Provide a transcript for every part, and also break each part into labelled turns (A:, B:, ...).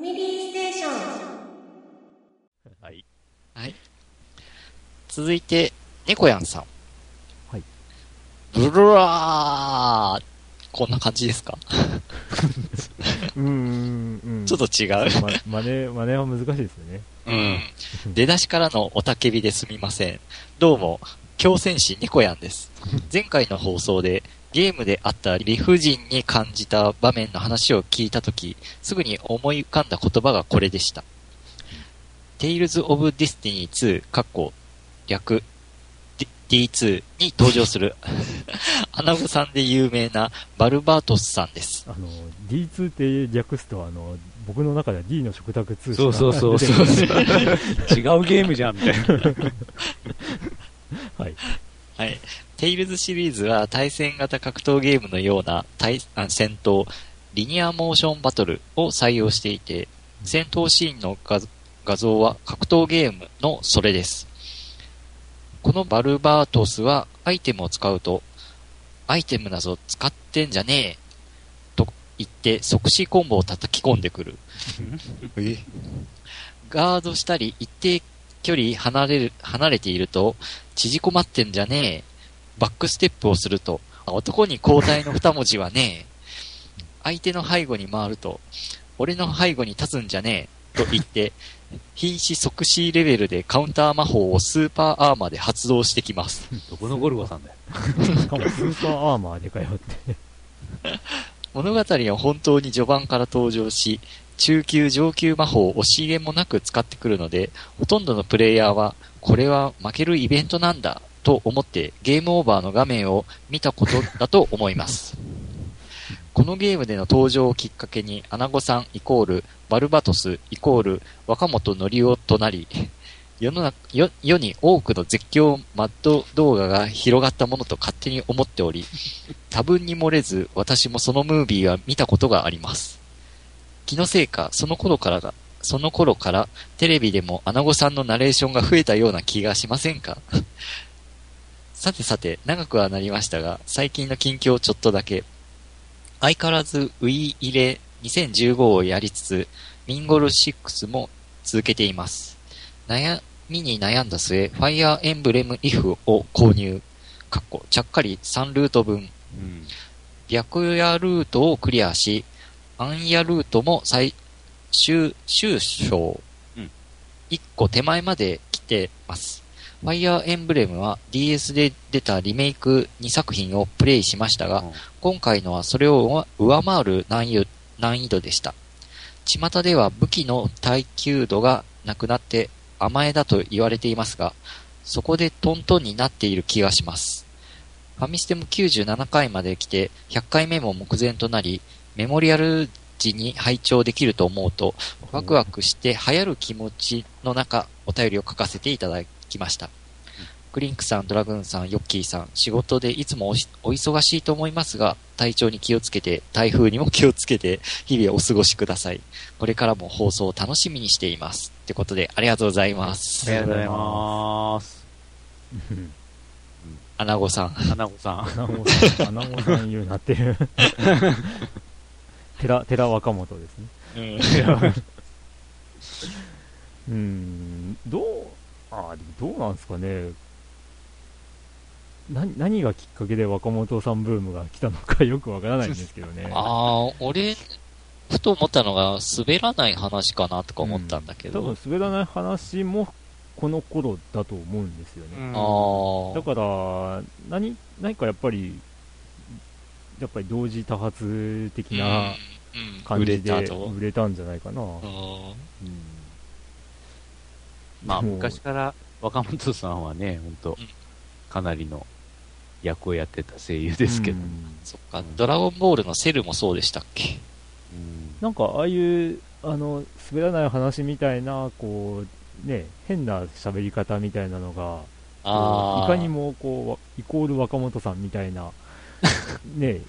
A: ァミリーステーション。
B: はい。
C: はい。続いて、猫やんさん。
D: はい。
C: ブルラーこんな感じですか？
D: うーん、うん。
C: ちょっと違う
D: ま、真似、真似は難しいですよね。
C: うん。出だしからのおたけびですみません。どうも、強戦士猫やんです。前回の放送で、ゲームであった理不尽に感じた場面の話を聞いたとき、すぐに思い浮かんだ言葉がこれでした。Tales of Destiny 2、かっこ、略、D- D2 に登場する、アナゴさんで有名なバルバートスさんです。
D: あの、D2 って略すと、あの、僕の中では D の食卓2しか
B: そうそうそうそう。違うゲームじゃん、みたいな。
D: はい。
C: はい。テイルズシリーズは対戦型格闘ゲームのような対あ戦闘、リニアモーションバトルを採用していて、戦闘シーンの画画像は格闘ゲームのそれです。このバルバートスはアイテムを使うと、アイテムなぞ使ってんじゃねえと言って即死コンボを叩き込んでくる。ガードしたり一定距離離れる、離れていると、縮こまってんじゃねえ。バックステップをすると、あ男に後退の二文字はねえ。相手の背後に回ると、俺の背後に立つんじゃねえ。と言って、瀕死即死レベルでカウンター魔法をスーパーアーマーで発動してきます。
B: どこのゴルゴさんだよ。
D: しかもスーパーアーマーでかよって。
C: 物語は本当に序盤から登場し、中級上級魔法を惜しげもなく使ってくるので、ほとんどのプレイヤーは、これは負けるイベントなんだ、と思ってゲームオーバーの画面を見たことだと思います。このゲームでの登場をきっかけに、アナゴさんイコール、バルバトスイコール、若本のりおとなり、世の中、世世に多くの絶叫マッド動画が広がったものと勝手に思っており、多分に漏れず、私もそのムービーは見たことがあります。気のせいか、その頃からが、その頃から、テレビでもアナゴさんのナレーションが増えたような気がしませんか？さてさて、長くはなりましたが、最近の近況ちょっとだけ。相変わらず、ウィー入れ2015をやりつつ、ミンゴル6も続けています。悩みに悩んだ末、ファイアーエンブレムイフを購入。かっこ、ちゃっかり3ルート分。
B: うん。
C: 白夜ルートをクリアし、暗夜ルートも最終、終章
B: うん。
C: 1個手前まで来てます。ファイアーエンブレムは DS で出たリメイク2作品をプレイしましたが、今回のはそれを上回る難易難易度でした。巷では武器の耐久度がなくなって甘えだと言われていますが、そこでトントンになっている気がします。ファミステも97回まで来て100回目も目前となり、メモリアル時に拝聴できると思うと、ワクワクして流行る気持ちの中、お便りを書かせていただきました。クリンクさん、ドラグーンさん、ヨッキーさん、仕事でいつもお忙しいと思いますが、体調に気をつけて、台風にも気をつけて、日々をお過ごしください。これからも放送を楽しみにしています。ってことで、ありがとうございます。
B: ありがとうございます。
C: アナゴさん。
B: 花子さん。
D: アナゴさん、アナゴさん言うなっていう。寺、寺若本ですね。
C: うん。
D: うーん、どう、ああ、でもどうなんですかね。な、何がきっかけで若本さんブームが来たのかよくわからないんですけどね。
C: ああ、俺、ふと思ったのが、滑らない話かなとか思ったんだけど。
D: 多分滑らない話もこの頃だと思うんですよね。
B: うん
C: ああ。
D: だから、何、何かやっぱり、やっぱり同時多発的な
C: うん、うん
D: 感じで
C: 売れたと。
D: 売れたんじゃないかな。
C: うん
B: まあ、昔から若本さんはね、本当
C: うん。
B: かなりの役をやってた声優ですけど。
D: うん。
C: そっか、ドラゴンボールのセルもそうでしたっけ？
B: うん。
D: なんかああいう、あの、滑らない話みたいな、こう、ね、変な喋り方みたいなのが、いかにもこうわイコール若本さんみたいな ね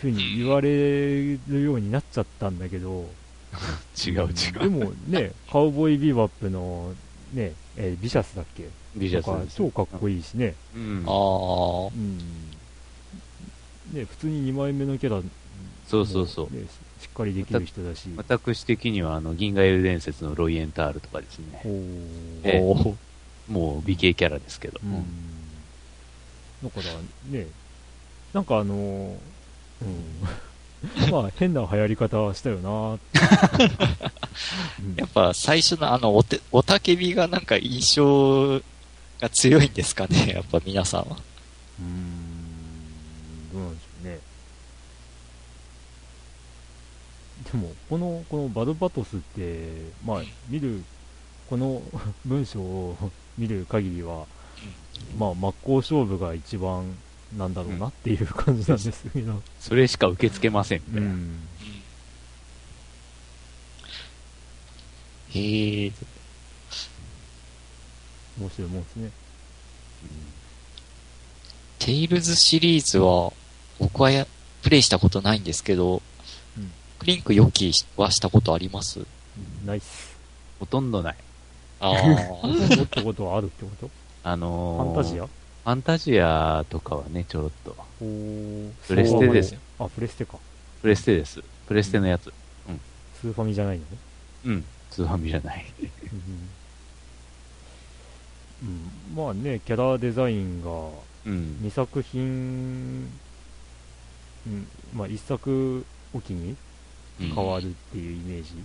D: ふうに言われるようになっちゃったんだけど。
B: 違う違
D: で
B: う。
D: もねカウボーイビバップのね、えービシャスだっけ？
B: ビジャスです。
D: 超かっこいいしね、
B: うん
C: ああ。
D: うんね普通に2枚目のキャラ
B: そうそうそう。
D: ねしっかりできる人だし。
B: 私的には、あの、銀河エル伝説のロイエンタールとかですね。
D: お
C: おー
B: もう美形キャラですけど。
D: うん。だからね、なんかあのーうん。まあ、変な流行り方したよな
C: やっぱ最初のあのおて、おたけびがなんか印象が強いんですかね、やっぱ皆さんは。
D: うーん、どうなんでしょうね。でも、この、このバドバトスって、まあ、見る、この文章を見る限りは、まあ、真っ向勝負が一番なんだろうなっていう感じなんですけど。
B: それしか受け付けませんみたいな。
D: うん。
C: へえ。
D: 面白いもんですね。
C: テイルズシリーズは、僕はや、プレイしたことないんですけど、
D: うん
C: クリンク予期はしたことあります？
D: ナイス。
B: ほとんどない。
C: ああ。
D: 思ったことはあるってこと？
B: あ
D: フ
B: のー、
D: ァンタジア？
B: ファンタジアとかはね、ちょろっと。プレステですよ。
D: あ、プレステか。
B: プレステです。プレステのやつ。
D: スーファミじゃないのね？
B: うん。通販じゃない。
D: うん、うん、まあね、キャラデザインが
B: うん。
D: 2作品、うん、まあ1作おきに
B: うん
D: 変わるっていうイメージ。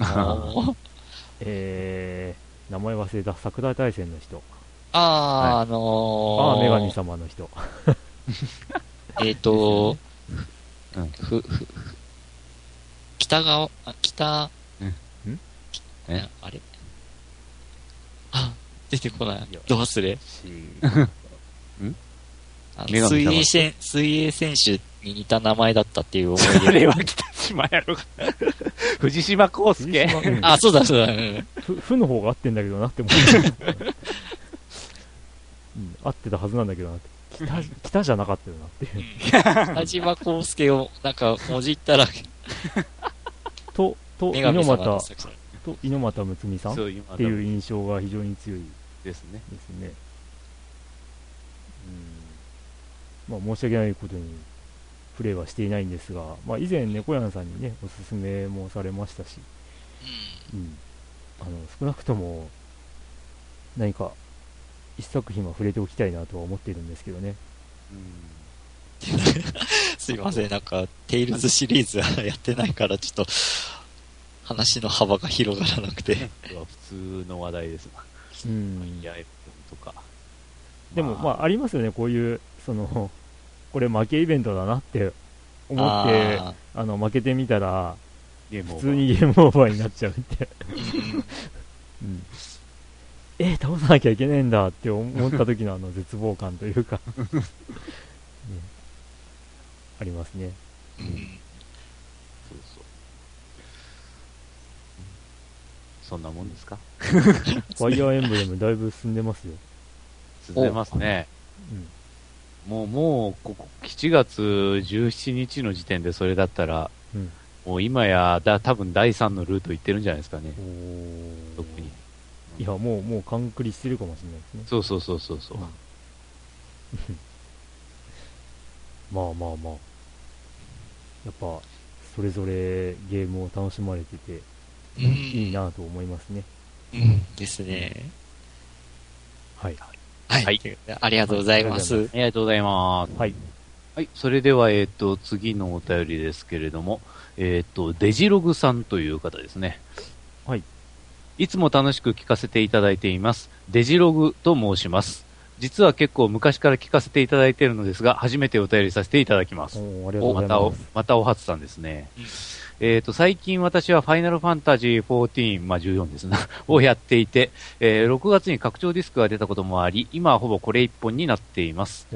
C: あ
D: えー、名前忘れた、桜大戦の人。
C: あー、
B: は
C: あのー、
D: ああ、女神様の人。
C: えっ、と、
B: うん。
C: ふ、ふ、ふ、北側、あ、北、
B: うん。え？
C: あれ？あ、出てこない。ど忘れあの
B: 女神様。
C: 水泳選、水泳選手に似た名前だったっていう思い
B: そ
C: 出
B: れは北島やろ。が。藤島康
D: 藤
B: 介。
C: あ、そうだそうだ。うん。
D: ふ、ふの方が合ってんだけどなって思って。うん、合ってたはずなんだけどなって。北、北じゃなかったよなっていう。
C: 田島康介を、なんか、もじったら、
D: と、と、
C: 女
D: 猪
C: 神様の
D: 俣、
C: 作者
D: と、猪俣睦美さんっ
B: そう、今
D: ていう印象が非常に強い
B: ですね。
D: ですね。うん。まあ、申し訳ないことに、プレイはしていないんですが、まあ、以前、猫屋さんにね、おすすめもされましたし、うん。あの、少なくとも、何か、一作品は触れておきたいなとは思っているんですけどね。
C: すいません、なんか、テイルズシリーズはやってないから、ちょっと、話の幅が広がらなくて。
B: 普通の話題ですな。
D: うん
B: い。や、エプとか。
D: でも、まあ、ありますよね、こういう、その、これ負けイベントだなって思って、あ
C: あ
D: の、負けてみたら、普通にゲームオーバーになっちゃうって。
C: うん。
D: えー倒さなきゃいけねえんだって思った時のあの絶望感というか、ね ありますね。
C: うん
B: そうそう。そんなもんですか？
D: ファイアーエンブレムだいぶ進んでますよ。
B: 進んでますね。
D: うん。
B: もう、もう、ここ、7月17日の時点でそれだったら、
D: うん。
B: もう今や、だ、多分第3のルート行ってるんじゃないですかね。
D: お
B: 特に。
D: いや、もう、もう、カンクリしてるかもしれないですね。
B: そうそうそうそうそう。
D: まあまあまあ。やっぱ、それぞれゲームを楽しまれてて、
C: うん
D: いいなと思いますね。
C: うんですね。
D: はい。
C: はい。
B: はい
C: ありがとうございます。
B: ありがとうございます。
D: はい。
B: はい。それでは、えっ、と、次のお便りですけれども、えっ、と、デジログさんという方ですね。
D: はい。
B: いつも楽しく聞かせていただいています。デジログと申します。実は結構昔から聞かせていただいているのですが、初めてお便りさせていただきます。
D: おーありがとうござい
B: またお
D: ま
B: たお初さんですね。
C: うん
B: えっ、と、最近私はファイナルファンタジー14、まあ14ですな、をやっていて、えー6月に拡張ディスクが出たこともあり、今はほぼこれ一本になっています。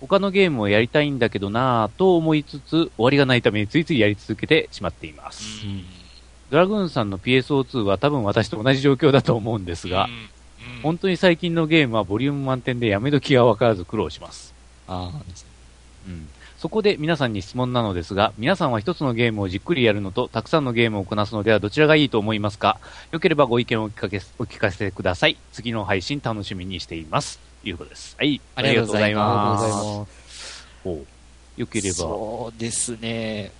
B: 他のゲームをやりたいんだけどなぁと思いつつ、終わりがないためについついやり続けてしまっています。
C: うん
B: ドラグーンさんの PSO2 は多分私と同じ状況だと思うんですが、
C: うん
B: 本当に最近のゲームはボリューム満点でやめ時がわからず苦労します。
C: あ
B: うんそこで皆さんに質問なのですが、皆さんは一つのゲームをじっくりやるのと、たくさんのゲームをこなすのではどちらがいいと思いますか？よければご意見をお聞かけお聞かせください。次の配信楽しみにしています。ということです。はい。
C: ありがとうございます
D: ありがとうござい
B: す。
D: ます。
B: よければ、
C: そうですね。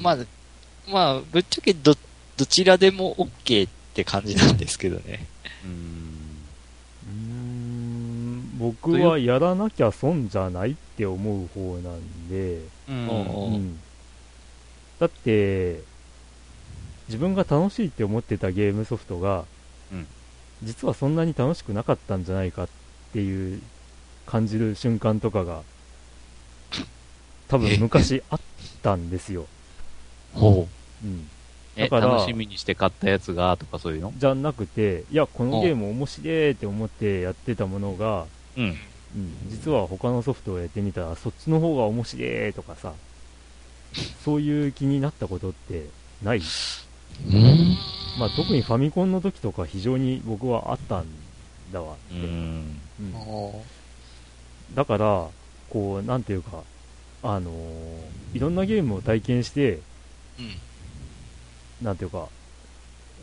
C: まあ、まあ、ぶっちゃけど、どちらでも OK って感じなんですけどね。
B: うん。
D: うーん僕はやらなきゃ損じゃないって思う方なんで、
B: うん
D: だって、自分が楽しいって思ってたゲームソフトが、
B: うん
D: 実はそんなに楽しくなかったんじゃないかっていう感じる瞬間とかが、多分昔あったんですよ。
C: ほ
D: うん。
B: え、
D: だから
B: 楽しみにして買ったやつが、とかそういうの？
D: じゃなくて、いや、このゲーム面白いって思ってやってたものが、
B: うん。
D: うん、実は他のソフトをやってみたら、そっちの方が面白いとかさ、そういう気になったことってない、
C: う。うん。
D: まあ、特にファミコンの時とか非常に僕はあったんだわって、
B: うん。
D: うん
C: お
D: だから、こう、なんていうか、あのーいろんなゲームを体験して、
C: うん。
D: なんていうか、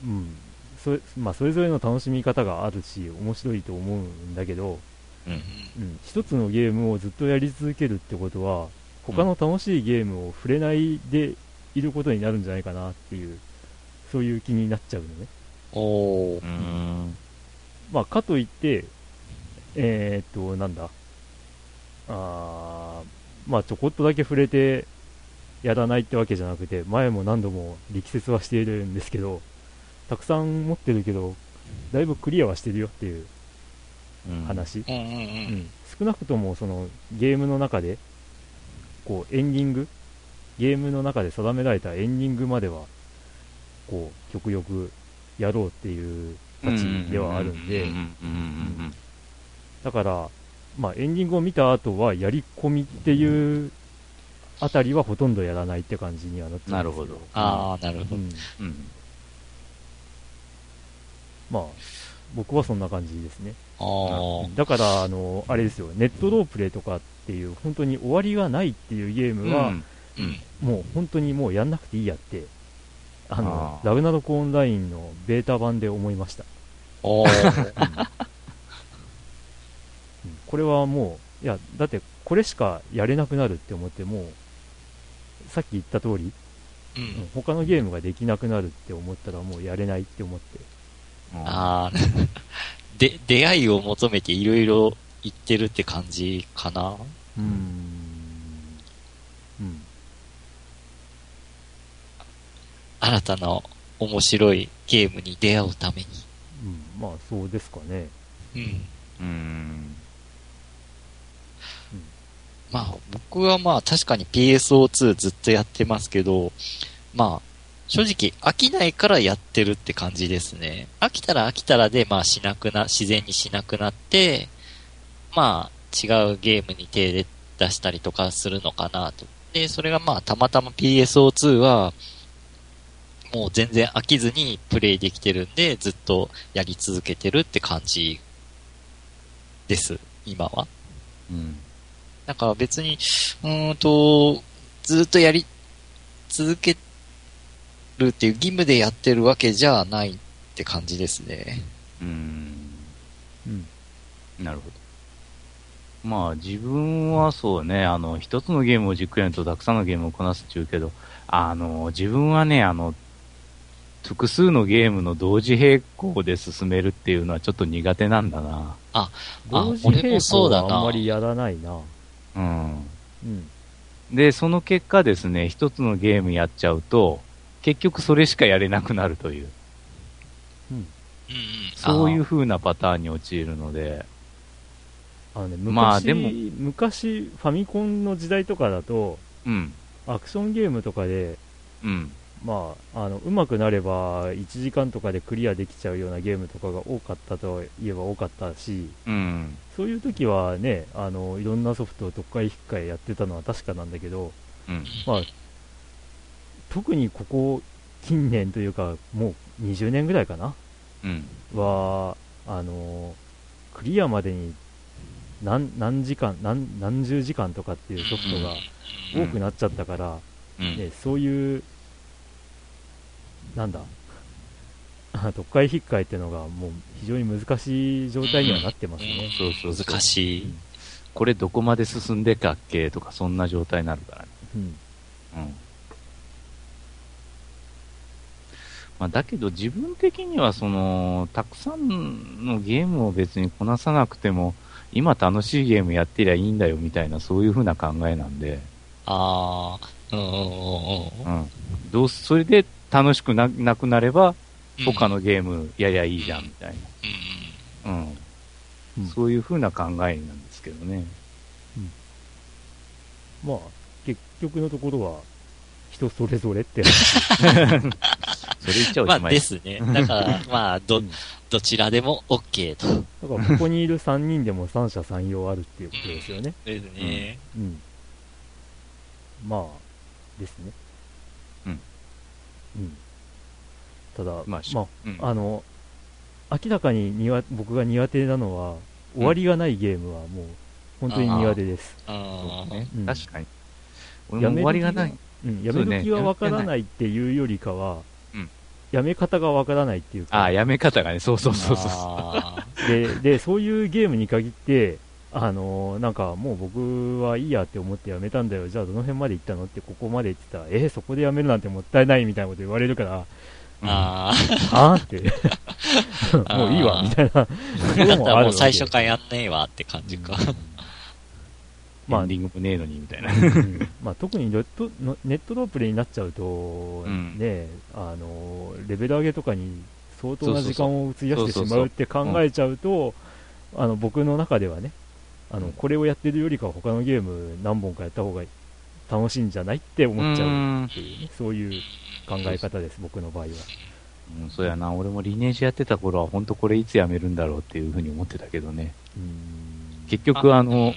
D: うん、それまあ、それぞれの楽しみ方があるし、面白いと思うんだけど、
B: うん。
D: うん、一つのゲームをずっとやり続けるってことは、他の楽しいゲームを触れないでいることになるんじゃないかなっていう、そういう気になっちゃうのね。
C: おー
B: うん。
D: まあ、かといって、えー、っと、なんだ、あーまあ、ちょこっとだけ触れてやらないってわけじゃなくて、前も何度も力説はしているんですけど、たくさん持ってるけど、だいぶクリアはしてるよっていう
B: うん。
D: 話。少なくともそのゲームの中でこうエンディングゲームの中で定められたエンディングまではこう極力やろうっていう立ちではあるんで。だから、まあ、エンディングを見た後はやり込みっていうあたりはほとんどやらないって感じにはなっちゃうんですよ。
B: なるほど。
C: ああ、なるほど。
D: うん。まあ僕はそんな感じですね。
C: ああ。
D: だからあのあれですよ。ネットロープレイとかっていう本当に終わりがないっていうゲームは、
B: うん。
C: うん。
D: もう本当にもうやんなくていいやって、あの、ラグナロクオンラインのベータ版で思いました。
C: おー。
D: うん。これはもう、いや、だってこれしかやれなくなるって思ってもう、さっき言った通り、
C: う
D: うん
C: ん。
D: 他のゲームができなくなるって思ったらもうやれないって思って。
C: ああ。で、出会いを求めていろいろ言ってるって感じかな。
D: うーん。うん。
C: 新たな面白いゲームに出会うために。
D: うん。まあそうですかね。
C: うん。
B: うん。
C: まあ、僕はまあ確かに PSO2 ずっとやってますけど、まあ、正直飽きないからやってるって感じですね。飽きたら飽きたらで、まあしなくな、自然にしなくなって、まあ違うゲームに手で出したりとかするのかなと。で、それがまあたまたま PSO2 は、もう全然飽きずにプレイできてるんで、ずっとやり続けてるって感じです、今は。
B: うん。
C: なんか別に、うーんと、ずっとやり続けるっていう義務でやってるわけじゃないって感じですね。
B: うん。
D: うん。
B: なるほど。まあ自分はそうね、あの、一つのゲームをじっくりやるとたくさんのゲームをこなすっていうけど、あの、自分はね、あの、複数のゲームの同時並行で進めるっていうのはちょっと苦手なんだな。
D: 同時
C: 俺も
D: 並行
C: そうだな
D: はあんまりやらないな。
B: うん。
D: うん。
B: で、その結果ですね、一つのゲームやっちゃうと、結局それしかやれなくなるという、
D: うん。
C: うんうん。
B: そういう風なパターンに陥るので、
D: あのね、昔、
B: まあでも
D: 昔、ファミコンの時代とかだと、
B: うん、
D: アクションゲームとかで、
B: うん、
D: まあ、あの、上手くなれば、1時間とかでクリアできちゃうようなゲームとかが多かったといえば多かったし、
B: うん、
D: そういう時はね、あの、いろんなソフトを特会引っかえやってたのは確かなんだけど、
B: うん、
D: まあ、特にここ近年というか、もう20年ぐらいかな
B: うん、
D: は、あの、クリアまでに何何時間何、何十時間とかっていうソフトが多くなっちゃったから、
B: うん、
D: ね、そういう、なんだ、特会引っかえっていうのがもう非常に難しい状態にはなってますね。
B: そうそうそう
C: 難しい。
B: これどこまで進んでかっけとか、そんな状態になるからね。
D: うん。
B: うん。まあ、だけど自分的にはその、たくさんのゲームを別にこなさなくても、今楽しいゲームやってりゃいいんだよみたいな、そういう風な考えなんで、
C: ああ、うんうんうんうん。
B: うん。どうすそれで楽しくななくなれば、他のゲームやりゃいいじゃんみたいな。うん。
D: うん
B: そういう風な考えなんですけどね。
D: まあ、結局のところは、人それぞれって話。
B: それ言っちゃ
C: うん。まあ
B: おしまい。
C: ですね。だから、まあ、ど
D: うん、
C: どちらでも OK と。
D: だから、ここにいる3人でも三者三様あるっていうことですよね。
C: ですね。
D: うん。まあ、ですね。
B: うん。
D: うん。ただ、
B: まあし
D: まあ、
B: うん
D: あの、明らかに苦僕が苦手なのは、終わりがないゲームはもう、本当に苦手です。
C: ああ、
B: ね
D: うん
B: 確かに。俺も終わりがない。
D: うん、やめ
B: そうね
D: 時はわからないっていうよりかは、
B: うん
D: やめ方がわからないっていうか、
B: ああ、やめ方がね、そうそうそうそう。
C: あ
D: で、で、そういうゲームに限って、あのーなんかもう僕はいいやって思ってやめたんだよ。じゃあどの辺まで行ったの？ってここまで行ってたら、えーそこでやめるなんてもったいないみたいなこと言われるから、
C: ー。あ
D: はぁって、もういいわ、みたいな。
C: だ
D: ろ
C: ったら
D: も
C: う最初からやんねえわって感じか。
D: まあ。
B: エンディングもねえのに、みたいな。
D: うん。まあ、特にネットのネットロープレイになっちゃうと、
B: ん
D: ね、あのレベル上げとかに相当な時間を費やしてしまうって考えちゃうと、あの僕の中ではねあの、これをやってるよりかは他のゲーム何本かやった方が楽しいんじゃないって思っちゃうっていうね、そういう考え方です、僕の場合は。
B: うん、そうやな。俺もリネージやってた頃は、本当これいつやめるんだろうっていうふうに思ってたけどね。
D: うん
B: 結局、あの、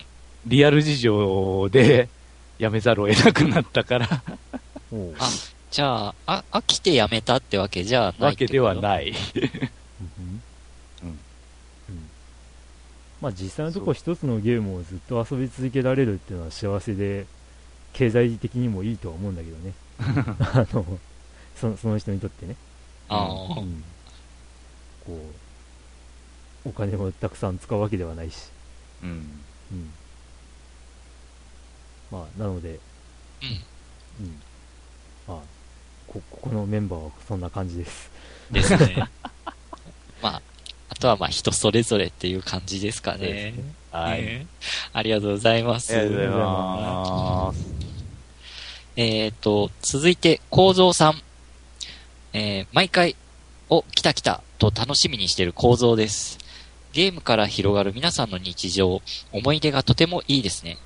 B: リアル事情で、やめざるを得なくなったから、
C: あじゃあ、あ、飽きてやめたってわけじゃない
B: わけでは
C: い。
B: ない。
D: うん
B: うん
D: うんまあ実際のところ一つのゲームをずっと遊び続けられるっていうのは幸せで経済的にもいいとは思うんだけどね。あのそのその人にとってね、
C: ああ、
D: うん。こうお金もたくさん使うわけではないし、
B: うん。
D: うん、まあなので、うん。まあこここのメンバーはそんな感じです。
C: ですね。まあ、あとはまあ人それぞれっていう感じですかね。
D: ね
B: はい。
C: ねありがとうございます。
B: ありがとうございます。
C: えっ、と、続いて、構造さん。えー毎回、お、来た来た、と楽しみにしている構造です。ゲームから広がる皆さんの日常、思い出がとてもいいですね。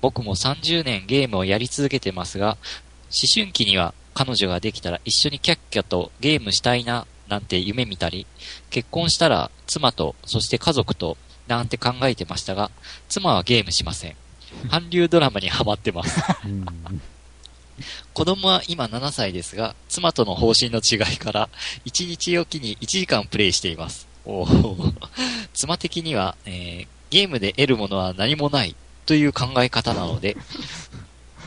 C: 僕も30年ゲームをやり続けてますが、思春期には彼女ができたら一緒にキャッキャとゲームしたいな、なんて夢見たり、結婚したら妻と、そして家族と、なんて考えてましたが、妻はゲームしません。韓流ドラマにハマってます。
D: うん
C: 子供は今7歳ですが、妻との方針の違いから、1日おきに1時間プレイしています。妻的には、えーゲームで得るものは何もないという考え方なので、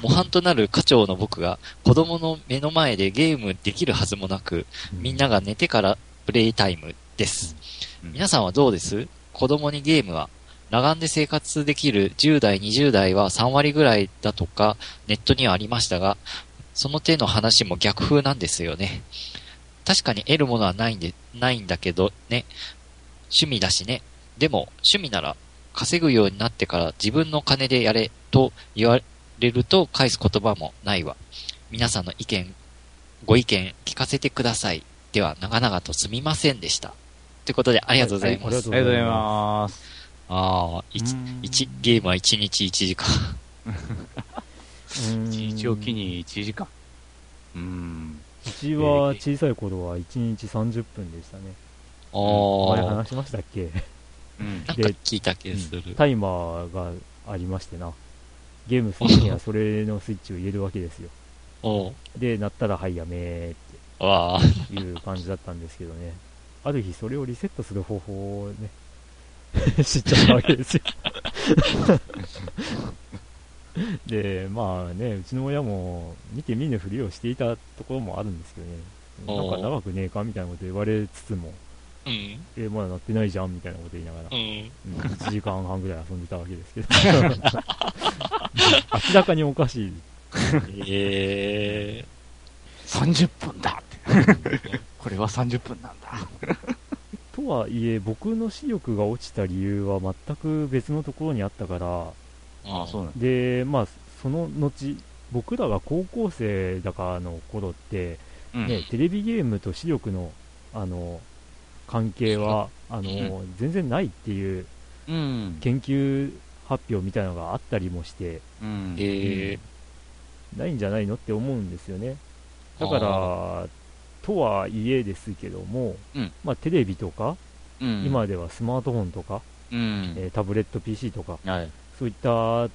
C: 模範となる家長の僕が子供の目の前でゲームできるはずもなく、みんなが寝てからプレイタイムです。
B: うん
C: 皆さんはどうです？子供にゲームは裸眼で生活できる10代、20代は3割ぐらいだとかネットにはありましたが、その手の話も逆風なんですよね。確かに得るものはないんで、ないんだけどね。趣味だしね。でも、趣味なら稼ぐようになってから自分の金でやれと言われると返す言葉もないわ。皆さんの意見、ご意見聞かせてください。では、長々とすみませんでした。ということで、ありがとうございます。
D: はい
B: ありがとうございます。
C: ああ、一
D: うん
C: 一ゲームは1日1時間。
D: うん
B: 一日おきに1時間。うん。
D: うちは小さい頃は1日30分でしたね。
C: ああ、
D: 前話しましたっけ？
B: うん。
C: なんか聞いた気がする。
D: タイマーがありましてな。ゲームするにはそれのスイッチを入れるわけですよ。で、鳴ったらはいやめーっていう感じだったんですけどね。ある日それをリセットする方法をね、知っちゃったわけですよ。で、まあね、うちの親も見て見ぬふりをしていたところもあるんですけどね。なんか長くねえかみたいなこと言われつつも、
C: うん、
D: えまだ鳴ってないじゃんみたいなこと言いながら
C: う、ん。
D: うん1時間半ぐらい遊んでたわけですけど。明らかにおかしい。
C: ええ
B: 30分だって。こ これは30分なんだ。
D: とはいえ、僕の視力が落ちた理由は全く別のところにあったから、
B: ああ、そうなんだ。
D: で、まあ、その後、僕らが高校生だからの頃って、
B: うん
D: ね、テレビゲームと視力の、あの、関係は、あの、全然ないっていう
B: うん。
D: 研究発表みたいなのがあったりもして、
B: うん。
C: え
D: ないんじゃないのって思うんですよね。だから、とはいえですけども、
B: うん
D: まあ、テレビとか、
B: うん、
D: 今ではスマートフォンとか、
B: うん。
D: えータブレット PC とか、
B: はい。
D: そういった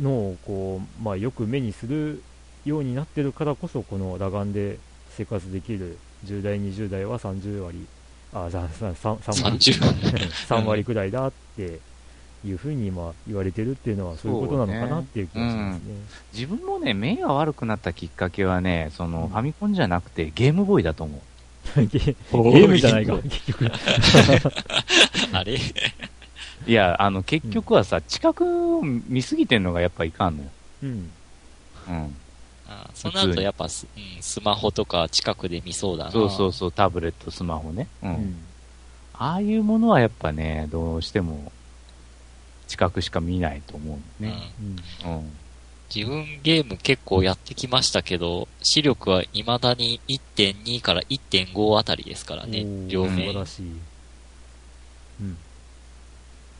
D: のをこう、まあ、よく目にするようになってるからこそ、この裸眼で生活できる10代、20代は30割、あ、さささ 3, 割
C: 30
D: 3 割くらいだっていうふうに今言われてるっていうのはそういうことなのかなっていう気がしますね。
B: 自分もね、目が悪くなったきっかけはね、その、
D: うん
B: ファミコンじゃなくてゲームボーイだと思う。
D: ゲゲームじゃないか、結局。
C: あれ？
B: いや、あの、結局はさ、近く見すぎてんのがやっぱいかんのよ。
D: うん。
B: うん。
C: あその後やっぱス,、うん、スマホとか近くで見そうだな。
B: そうそうそう、タブレット、スマホね。う。
D: うんん。
B: ああいうものはやっぱね、どうしても、近くしか見ないと思う
C: うん
B: ね。
D: うん
B: うん。
C: 自分ゲーム結構やってきましたけど、視力は未だに1.2から1.5あたりですからね両面
D: 素晴。らしい。うん。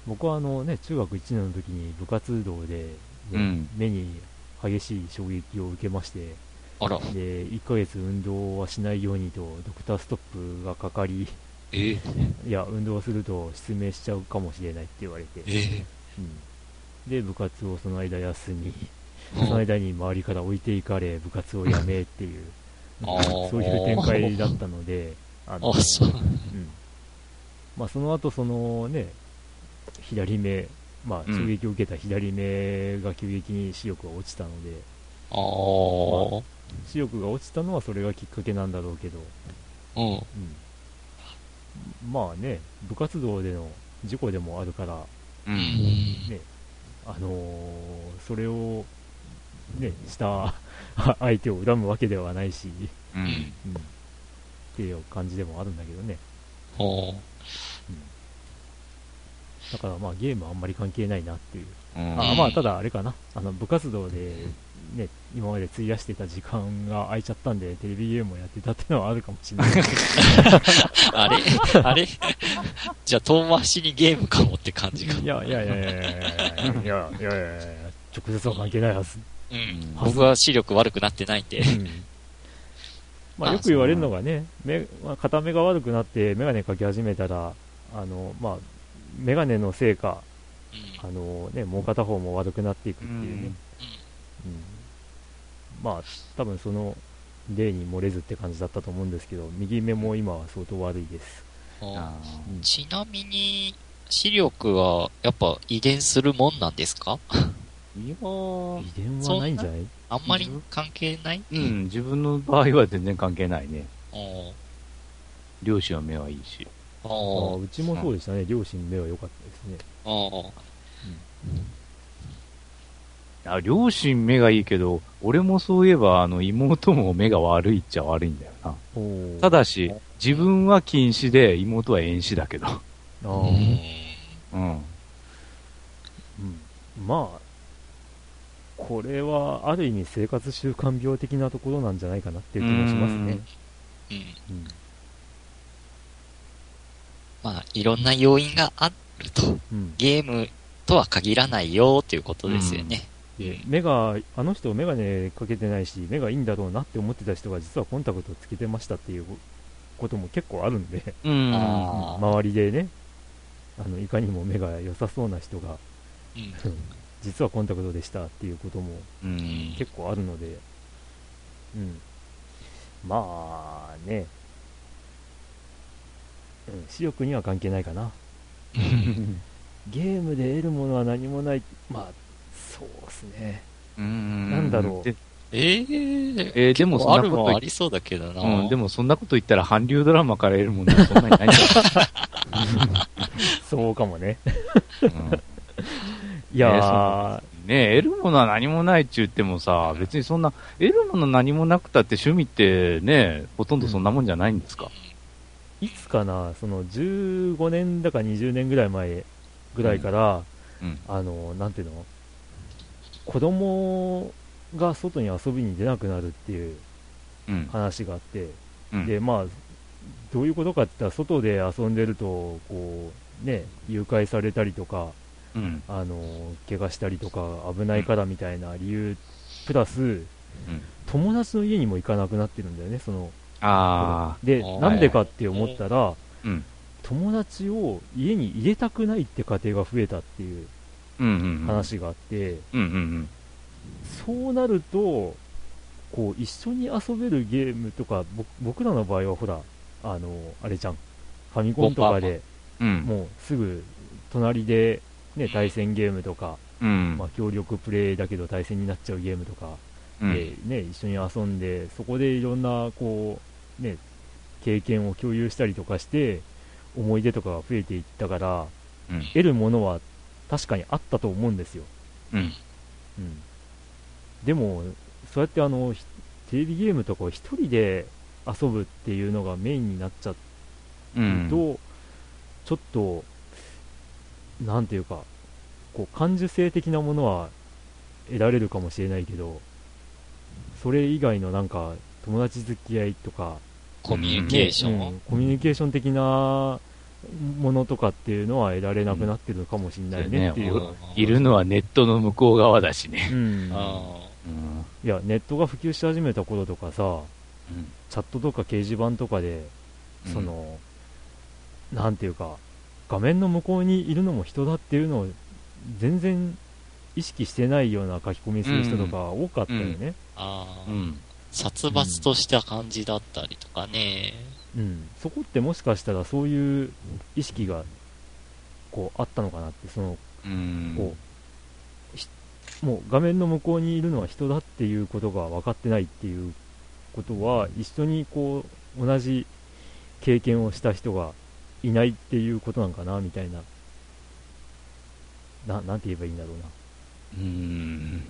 D: 僕はあのね、中学1年の時に部活動で、ね
B: うん
D: 目に激しい衝撃を受けまして、
C: あら、
D: で、1ヶ月運動はしないようにとドクターストップがかかり、
C: え
D: いや、運動すると失明しちゃうかもしれないって言われて、
C: え
D: うん、で、部活をその間休み、
C: うん。
D: その間に周りから置いていかれ、部活をやめっていう、そういう展開だったので、あの
C: あ、そう。
D: うん。まあ、その後そのね、左目、まあ、
B: うん。
D: 衝撃を受けた左目が急激に視力が落ちたので、
C: あー。
D: 視力が落ちたのはそれがきっかけなんだろうけど、
C: うん。
D: うん、まあね、部活動での事故でもあるから、
B: う。
C: うんん。
D: ね、あのーそれを、ね、した 相手を恨むわけではないし、
B: うん。
D: うん、っていう感じでもあるんだけどね。
C: おー
D: だからまあゲームはあんまり関係ないなっていう。
B: うん
D: あまあただあれかな。あの部活動でね、今まで費やしてた時間が空いちゃったんで、テレビゲームをやってたっていうのはあるかもしれない。
C: あ れあれ？じゃあ遠回しにゲームかもって感じか。
D: いやいやいやいやいやいやいや直接は関係ないはず。
C: うん。僕は視力悪くなってないんで。
D: うんまあよく言われるのがね、目、まあ、片目が悪くなってメガネかけ始めたら、あの、まあ、メガネのせいか、
C: うん
D: あのね、もう片方も悪くなっていくっていうね。うん。まあ、多分その例に漏れずって感じだったと思うんですけど、右目も今は相当悪いです。
C: あ
B: あ
D: うん。
C: ちなみに、視力はやっぱ遺伝するもんなんですか？
B: ーいやー
D: 遺伝はないんじゃない？
C: あんまり関係ない？
B: うん、自分の場合は全然関係ないね。両親は目はいいし。
D: あ
C: おー
D: うちもそうでしたね、両親目は良かったですね。
B: あ、両親目がいいけど、俺もそういえば、あの、妹も目が悪いっちゃ悪いんだよな。ただし、自分は近視で、妹は遠視だけど。
D: あ
C: う
D: ー
B: うん。
D: うんまあ、これはある意味生活習慣病的なところなんじゃないかなっていう気もしますね。
C: うん。
D: うん
C: まあ、いろんな要因があると。
D: うん
C: ゲームとは限らないよっていうことですよね。
D: で目が、あの人、眼鏡かけてないし、目がいいんだろうなって思ってた人が実はコンタクトつけてましたっていうことも結構あるんで、
B: うん。
D: 周りでね、あのいかにも目が良さそうな人が、
C: うん。
D: 実はコンタクトでしたっていうことも
B: うん。
D: 結構あるので、うん。まあね、うん、視力には関係ないかな。ゲームで得るものは何もない。まあ、そうですね。
B: うん
D: なんだろう
B: で
C: えー、
B: えーでもそん
C: ある
B: なこと
C: ありそうだけどな。
B: うん、でもそんなこと言ったら韓流ドラマから得るものはそんなにないんだよ。
D: そうかもね。
B: うん
D: いやー、
B: ねね、得るものは何もないって言ってもさ、別にそんな、得るもの何もなくたって趣味ってね、ほとんどそんなもんじゃないんですか？
D: いつかな、その15年だか20年ぐらい前ぐらいから、
B: うん。
D: あの、なんていうの？子供が外に遊びに出なくなるっていう
B: うん。
D: 話があって、
B: うん。
D: で、まあ、どういうことかって言ったら、外で遊んでると、こう、ね、誘拐されたりとか、
B: うん。
D: あの、怪我したりとか、危ないからみたいな理由、プラス、友達の家にも行かなくなってるんだよね、その、
B: あ
D: でなんでかって思ったら、
B: あ。うん。
D: 友達を家に入れたくないって家庭が増えたっていう。話があって、そうなると、こう、一緒に遊べるゲームとか、ぼ僕らの場合はほら、あの、あれじゃん、ファミコンとかで。もうすぐ隣で、ね、対戦ゲームとか、
B: うん。
D: まあ、協力プレイだけど対戦になっちゃうゲームとか
B: うん
D: で、ね、一緒に遊んで、そこでいろんな、こう、ね、経験を共有したりとかして、思い出とかが増えていったから、
B: うん。
D: 得るものは確かにあったと思うんですよ。
B: うん。
D: うん。でも、そうやってあの、ひテレビゲームとかを一人で遊ぶっていうのがメインになっちゃう
B: うん。
D: と、ちょっと、なんていうか、こう、感受性的なものは得られるかもしれないけど、それ以外のなんか、友達付き合いとか、
C: コミュニケーションを
D: うんコミュニケーション的なものとかっていうのは得られなくなってるのかもしれないねっていう。
B: うんいるのはネットの向こう側だしね。
D: うん。
C: あ
B: うん。
D: いや、ネットが普及し始めた頃とかさ、
B: うん
D: チャットとか掲示板とかで、その、なんていうか、画面の向こうにいるのも人だっていうのを全然意識してないような書き込みする人とか多かったよね。
C: あー、
B: うん。
C: 殺伐とした感じだったりとかね。
D: うん。そこってもしかしたらそういう意識が、こう、あったのかなって、その、
B: うん。
D: こう、ひもう画面の向こうにいるのは人だっていうことが分かってないっていうことは、一緒にこう、同じ経験をした人がいないっていうことなんかな、みたいな。な、なんて言えばいいんだろうな。
B: うん。
D: うん。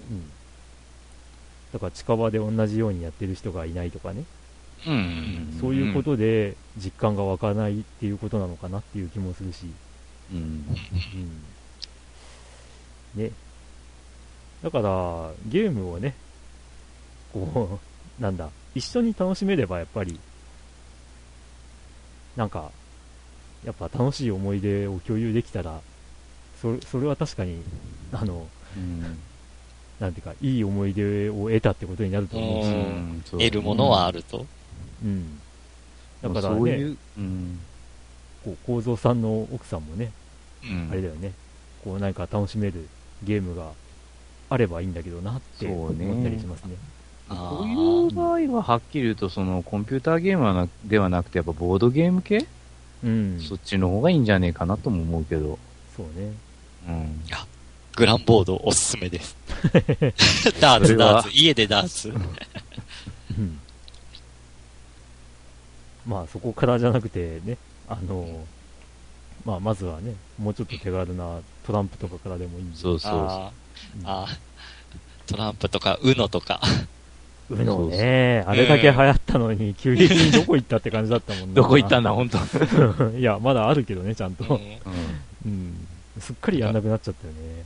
D: だから近場で同じようにやってる人がいないとかね。
B: うん。
D: そういうことで実感が湧かないっていうことなのかなっていう気もするし。
B: うん。
D: うんね。だから、ゲームをね、こう、なんだ、一緒に楽しめればやっぱり、なんか、やっぱ楽しい思い出を共有できたら、それそれは確かに、あの、
B: うん。
D: なんていうか、いい思い出を得たってことになると思うし、
B: うんそう
C: 得るものはあると。
D: うん。だからね、
B: そういう、うん。
D: こう、構造さんの奥さんもね、
B: うん
D: あれだよね、こう、何か楽しめるゲームがあればいいんだけどなって思ったりしますね。
C: あ
B: こういう場合ははっきり言うと、そのコンピューターゲームはなではなくて、やっぱボードゲーム系、
D: うん。
B: そっちの方がいいんじゃねえかなとも思うけど。
D: そうね。
B: うん。
C: グランボードおすすめです。ダーツ、ダーツ。家でダーツ。
D: うん。まあ、そこからじゃなくてね、あの、まあ、まずはね、もうちょっと手軽なトランプとかからでもいいんで。
B: そうそう
C: あ
D: うん
C: ーあー、トランプとか、ウノとか。
D: うのね、あれだけ流行ったのに、急激にどこ行ったって感じだったもんな。
B: どこ行ったんだ、本当。
D: いや、まだあるけどね、ちゃん
C: うん
D: と。うん。すっかりやんなくなっちゃったよね。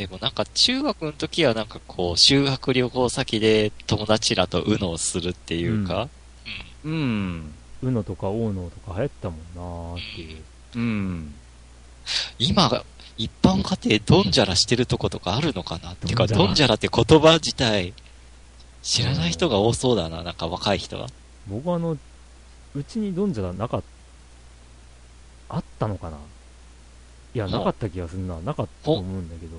C: でもなんか中学の時はなんかこう、修学旅行先で友達らとウノをするっていうか、
B: うん。
D: うのとかオーノとか流行ったもんなーっていう。
B: うん。
C: 今が、一般家庭ドンジャラしてるとことかあるのかなっていうか、
D: ドンジャラ
C: って言葉自体、知らない人が多そうだな、なんか若い人は。
D: 僕はあの、うちにドンジャラなかった、あったのかな？いや、なかった気がするな。なかったと思うんだけど。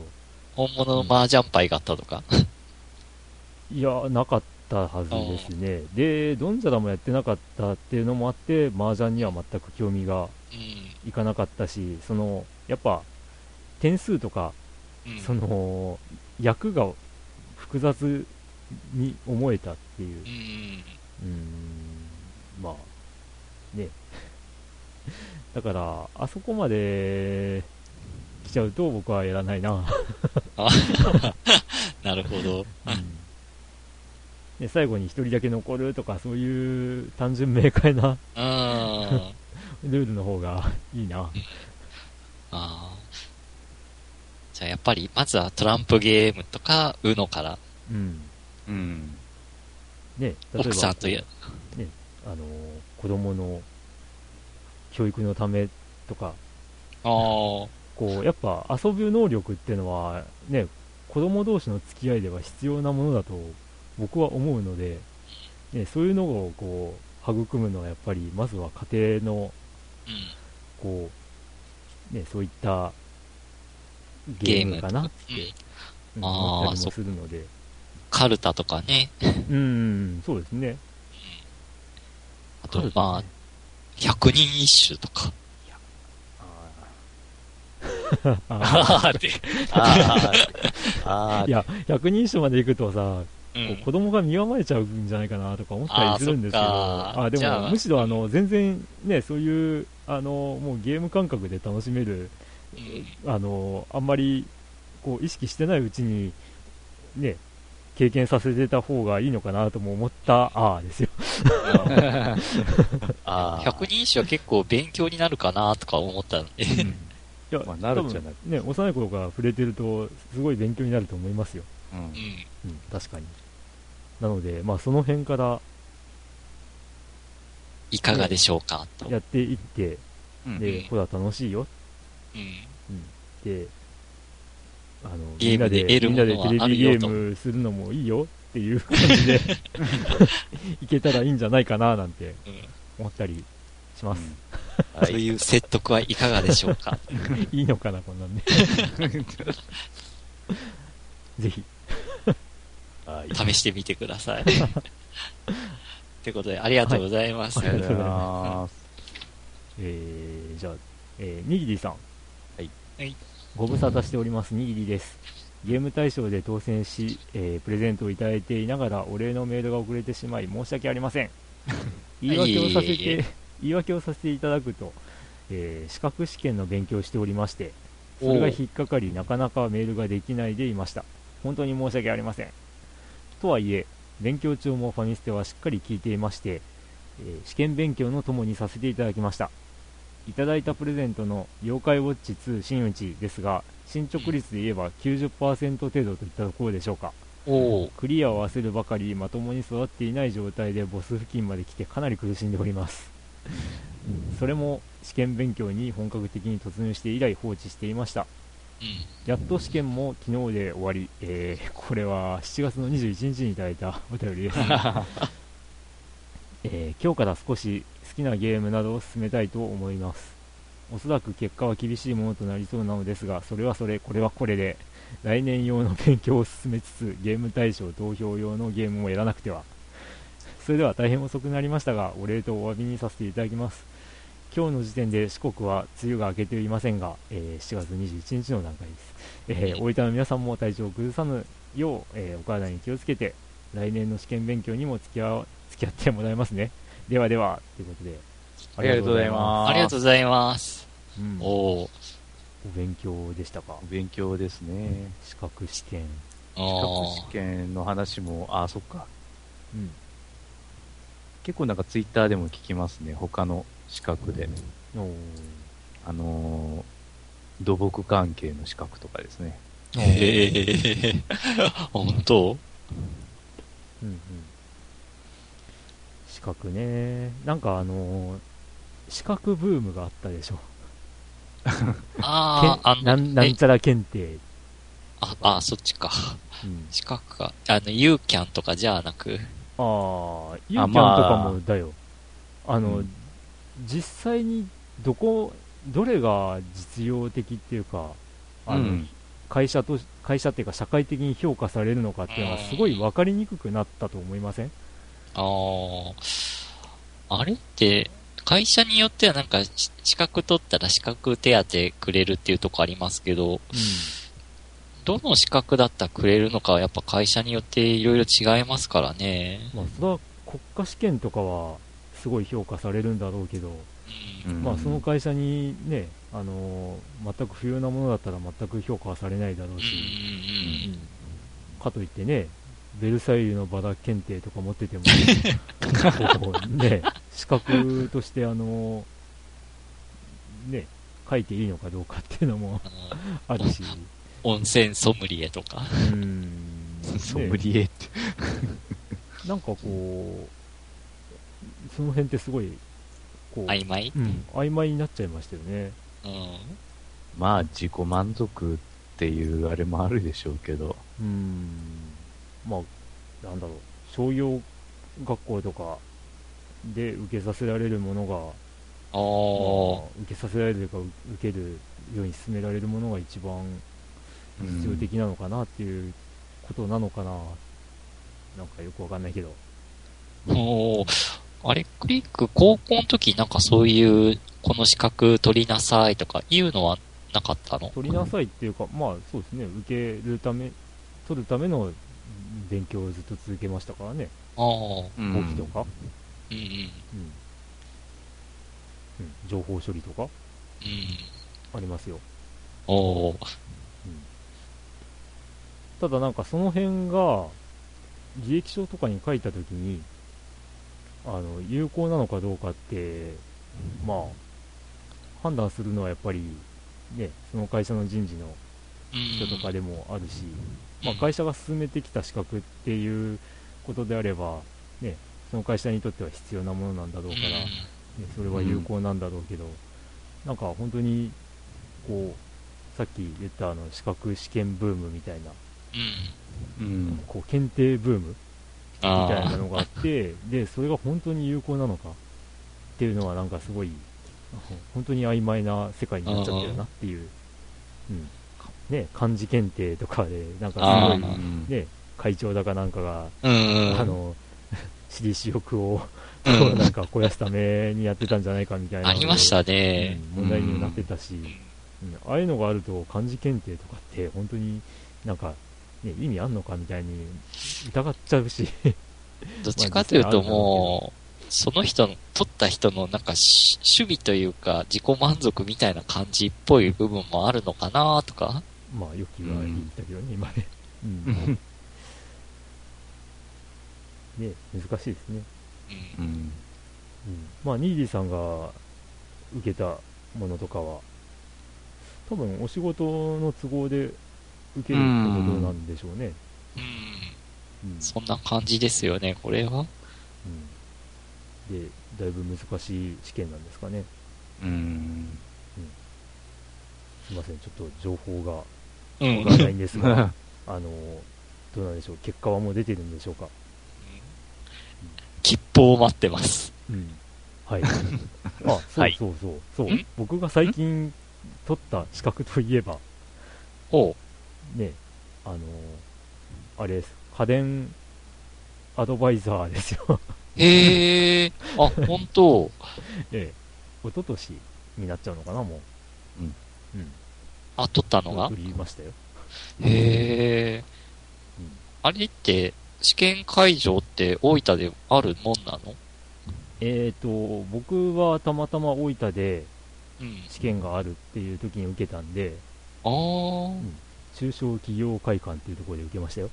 C: 本物の麻雀牌があったとか。
D: いや、なかったはずですね。で、ドンジャラもやってなかったっていうのもあって、麻雀には全く興味が
C: うん。
D: いかなかったし、その、やっぱ、点数とか、
C: うん
D: その、役が複雑に思えたっていう
C: う。ん。
D: うーん、まあ、ね。だから、あそこまで来ちゃうと僕はやらないな。
C: ああ なるほど。
D: うんで最後に一人だけ残るとか、そういう単純明快な
C: うん。
D: ルールの方がいいな。
C: ああ。じゃあやっぱり、まずはトランプゲームとか、ウノから、
D: うん。
B: うん。
D: ね、例えば
C: 奥さんとや、
D: あの、子供の教育のためとか、
C: ああ、
D: こう、やっぱ遊ぶ能力っていうのは、ね、子供同士の付き合いでは必要なものだと僕は思うので、ね、そういうのをこう、育むのはやっぱり、まずは家庭の、
C: うん。
D: こう、ね、そういったゲームかなって、思ったりもするので、
C: カルタとかね。
D: うんうん、そうですね。
C: あと、まあ、百人一首とか。
D: あ
C: ああ、って。ああ、あ
D: ーいや、百人一首まで行くとさ、
C: う。
D: ん子供が身構えちゃうんじゃないかなとか思ったりするんですけど、
C: あ
D: でもむしろあの全然ね、そういうあのもうゲーム感覚で楽しめる、
C: うん
D: あのあんまりこう意識してないうちに、ね、経験させてた方がいいのかなとも思った、ああですよ。
B: ああ。
C: 百人一首は結構勉強になるかなとか思ったんで。
D: いや、
B: まあなるっちゃなる
D: 多分ね、幼い頃から触れてると、すごい勉強になると思いますよ。
B: うん
C: うん。
D: うん、確かに。なので、まあ、その辺から
C: いかがでしょうかと。
D: やっていって、
B: うん
D: で、ほら、楽しいよ
C: うん。
D: で、あの、
C: ゲームで
D: みんなで、みんなでテレビゲームするのもいいよっていう感じで、いけたらいいんじゃないかななんて
C: うん。
D: 思ったりします。
B: はい。
C: そういう説得はいかがでしょうか？
D: いいのかな、こんなんで。ぜひ。
B: はい。
C: 試してみてください。ってことで、ありがとうございます。
D: はい
B: ありがとうございます。
D: えー、じゃあ、えー、にぎりさん。
B: はい。
C: はい。
D: ご無沙汰しております、にぎりです。ゲーム大賞で当選し、えープレゼントをいただいていながらお礼のメールが遅れてしまい申し訳ありません。言い訳をさせて、言い訳をさせていただくと、えー資格試験の勉強をしておりまして、それが引っかかり、なかなかメールができないでいました。本当に申し訳ありません。とはいえ、勉強中もファミステはしっかり聞いていまして、えー試験勉強のともにさせていただきました。いただいたプレゼントの妖怪ウォッチ2新内ですが、進捗率で言えば90%程度といったところでしょうか。
C: おー
D: クリアを焦るばかりまともに育っていない状態でボス付近まで来てかなり苦しんでおります。それも試験勉強に本格的に突入して以来放置していました。
C: うん。
D: やっと試験も昨日で終わり、えーこれは7月の21日にいただいたお便りです、えー今日から少し好きなゲームなどを進めたいと思います。おそらく結果は厳しいものとなりそうなのですが、それはそれ、これはこれで、来年用の勉強を進めつつ、ゲーム対象投票用のゲームをやらなくては。それでは大変遅くなりましたが、お礼とお詫びにさせていただきます。今日の時点で四国は梅雨が明けていませんが、えー7月21日の段階です。えー大分の皆さんも体調を崩さぬよう、えーお体に気をつけて、来年の試験勉強にも付き合わ付き合ってもらいますね。ではでは、ということで、
B: ありがとうございます
C: ありがとうございます。
D: うんお
C: おー。
D: 勉強でしたか？
B: 勉強ですね。
D: 資格試験。
C: あ
B: 資格試験の話も、あ、そっか。
D: うん。
B: 結構なんかツイッターでも聞きますね。他の資格で。あのー土木関係の資格とかですね。
C: ー。へえ。本当？
D: うんうん。資格ね。なんかあのー資格ブームがあったでしょ。
C: ああ、あ
D: けんなんなんちゃら検定。
C: あ、あ、そっちか。
D: うん、
C: 資格か。あの、ユーキャンとかじゃなく？
D: ああ、ユーキャンと
B: まあ
D: かもだよ。あの、
B: うん。
D: 実際にどこ、どれが実用的っていうか、あの、
B: うん。
D: 会社と、会社っていうか社会的に評価されるのかっていうのはすごい分かりにくくなったと思いません？
C: ああ。あれって、会社によってはなんか、し資格取ったら資格手当くれるっていうとこありますけど、どの資格だったらくれるのかはやっぱ会社によっていろいろ違いますからね。
D: まあ、それは国家試験とかはすごい評価されるんだろうけど、
C: うん。
D: まあ、その会社にね、あのー全く不要なものだったら全く評価はされないだろう
C: うん。
D: し、
C: うん。
D: かといってね、ベルサイユのバラ検定とか持ってても、ね、資格として、あのーね、書いていいのかどうかっていうのも
C: あ
D: るし、
C: 温泉ソムリエとか。
D: うーん、
B: ソム
D: ね、
B: リエって。
D: なんかこう、その辺ってすごい、こう、
C: 曖昧？
D: うん、曖昧になっちゃいましたよね。
C: うん。
B: まあ、自己満足っていうあれもあるでしょうけど。
D: うーん、まあ、なんだろう、商業学校とかで受けさせられるものが、
C: あ
D: ま
C: あ。
D: あ受けさせられるというか、受けるように進められるものが一番必要的なのかなっていうことなのかな、なんかよくわかんないけど、
C: おーあれ、クリック、高校の時なんかそういう、この資格取りなさいとかいうのはなかったの？
D: 取りなさいっていうか、まあそうですね、受けるため、取るための勉強をずっと続けましたからね、
C: ああ。
B: うん
D: 簿記とか、
C: うんうん。
D: うん。うん。情報処理とか。
C: うん。
D: ありますよ。
C: おー
D: ただなんかその辺が履歴書とかに書いたときにあの有効なのかどうかってまあ判断するのはやっぱりねその会社の人事の
C: うん。
D: 人とかでもあるし、まあ、会社が進めてきた資格っていうことであればねその会社にとっては必要なものなんだろうから、ね、それは有効なんだろうけど、なんか本当にこうさっき言ったあの資格試験ブームみたいな
C: うん。
B: うん。
D: こう検定ブームみ。たいなのがあって、で、それが本当に有効なのかっていうのはなんかすごい、本当に曖昧な世界になっちゃってるなっていう、うん。ね、漢字検定とかで、なんかすごい、ね、会長だかなんかが、
C: うん。
D: あの、私利私欲を、なんか肥やすためにやってたんじゃないかみたいな。
C: ありましたね。
D: うん問題にもなってたし、うんああいうのがあると漢字検定とかって本当になんか、ね、意味あんのかみたいに疑っちゃうし、
C: どっちかというともう、その人の、取った人のなんかし守備というか自己満足みたいな感じっぽい部分もあるのかなとか。
D: まあ、よきは言ったけどね、今ね。う
B: うん
D: ん。ね、難しいですね。
C: うん。
B: うん。
D: うん。まあ、ニーディさんが受けたものとかは、多分お仕事の都合で受けるってことなんでしょうね。
C: うん。
D: うん。
C: そんな感じですよね、これは。
D: うん、で、だいぶ難しい試験なんですかね。
B: うん。
D: すいません、ちょっと情報が
C: うん
D: わからないんですが、あの、どうなんでしょう、結果はもう出てるんでしょうか。
C: 切符を待ってます。
D: うん。はい。あ、そ
B: はい
D: うそうそう、そう、
C: ん？
D: 僕が最近取った資格といえば、
C: おう。
D: ね、あの、あれです、家電アドバイザーですよ。
C: へえ。あ、本当。
D: ええ、一昨年になっちゃうのかな、もう。
B: うん。
D: うん。
C: あ、取ったのが？
D: 売りましたよ。
C: へえ。
D: うん
C: あれって、試験会場って大分であるもんなの？
D: えっ、と、僕はたまたま大分で
C: うん。
D: 試験があるっていう時に受けたんで、
C: ああ。
D: 中小企業会館っていうところで受けましたよ。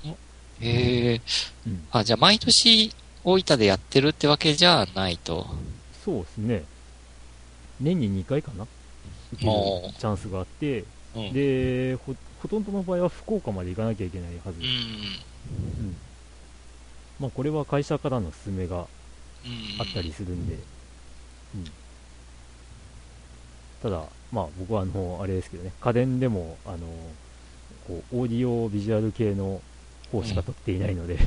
C: へえ。
D: うん。
C: あ、じゃあ毎年大分でやってるってわけじゃないと。
D: そうですね。年に2回かな？受けるチャンスがあって、
C: うん。
D: でほ、ほとんどの場合は福岡まで行かなきゃいけないはず。
C: うん。
D: うんまあ、これは会社からの勧めが
C: うん。
D: あったりするんで、うん。ただ、まあ僕はあの、あれですけどね、家電でも、あの、こう、オーディオビジュアル系の方しか取っていないので、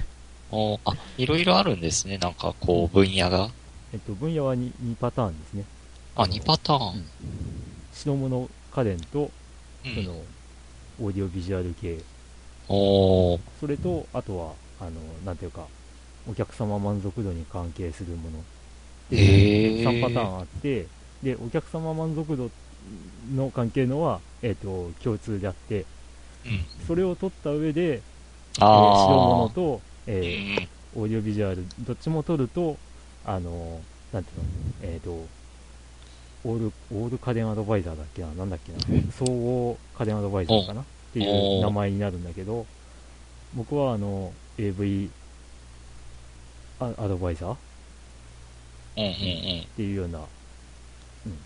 C: おあ、いろいろあるんですね。なんかこう、分野が。
D: えっと、分野は 2, 2パターンですね。
C: あ、
D: の
C: 2パターン。
D: 白物家電と、
C: うん。
D: その、オーディオビジュアル系、
C: おー。
D: それと、あとは、あの、なんていうか、お客様満足度に関係するもの。
C: へー
D: 3パターンあって、で、お客様満足度の関係のは、えっ、と、共通であって、
C: うん。
D: それを取った上で、えー白物
C: あ
D: と、
C: ー。
D: えーオーディオビジュアル、どっちも取ると、あの、なんていうの、えっ、と、オール、オール家電アドバイザーだっけな、なんだっけな、総合家電アドバイザーかなっていう名前になるんだけど、僕はあの、AV アアドバイザーっ
C: うんうんうん。
D: ていうような、うん。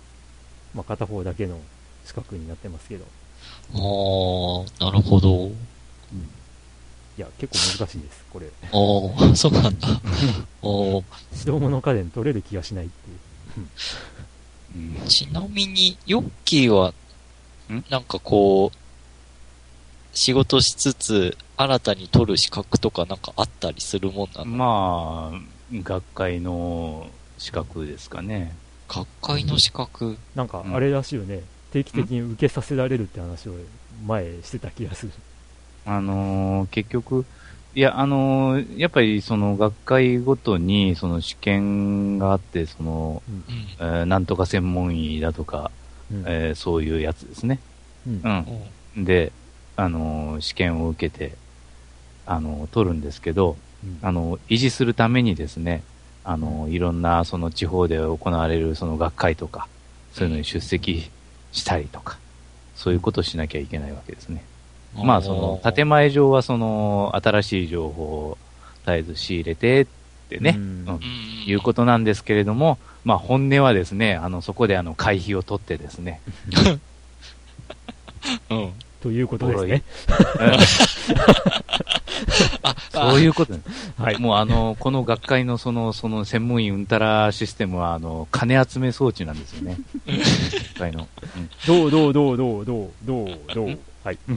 D: まあ、片方だけの資格になってますけど、
C: ああ、なるほど。
D: いや、結構難しいです、これ。
C: ああ、そうなんだ。お
D: 指導物家電取れる気がしないっていう。
B: うん
C: ちなみに、ヨッキーは
B: ん、
C: なんかこう、仕事しつつ、新たに取る資格とかなんかあったりするもんなの、
B: まあ、学会の資格ですかね。
C: 学会の資格？
D: なんか
B: う、ん
D: あれらしいよね、定期的に受けさせられるって話を前してた気がする。
B: あのー結局、いや、あのーやっぱりその学会ごとにその試験があって、その、
D: うん
C: うん。
B: えーなんとか専門医だとか、
D: うん
B: えーそういうやつですね。
D: うん
B: うん。で、あのー試験を受けて、あのー取るんですけど、
D: うん
B: あのー維持するためにですね、あのーいろんなその地方で行われるその学会とか、そういうのに出席したりとか、そういうことをしなきゃいけないわけですね。まあ、その、建前上はその、新しい情報を絶えず仕入れてってね、
D: う
B: ん。いうことなんですけれども、まあ、本音はですね、あの、そこであの、会費を取ってですね、
C: うん。
D: ということですね。
B: そういうことね
D: はい。
B: もうあの、この学会のその、その専門医うんたらシステムは、あの、金集め装置なんですよね。学会の。うん
D: どうどうどうどうどうどうどうはい。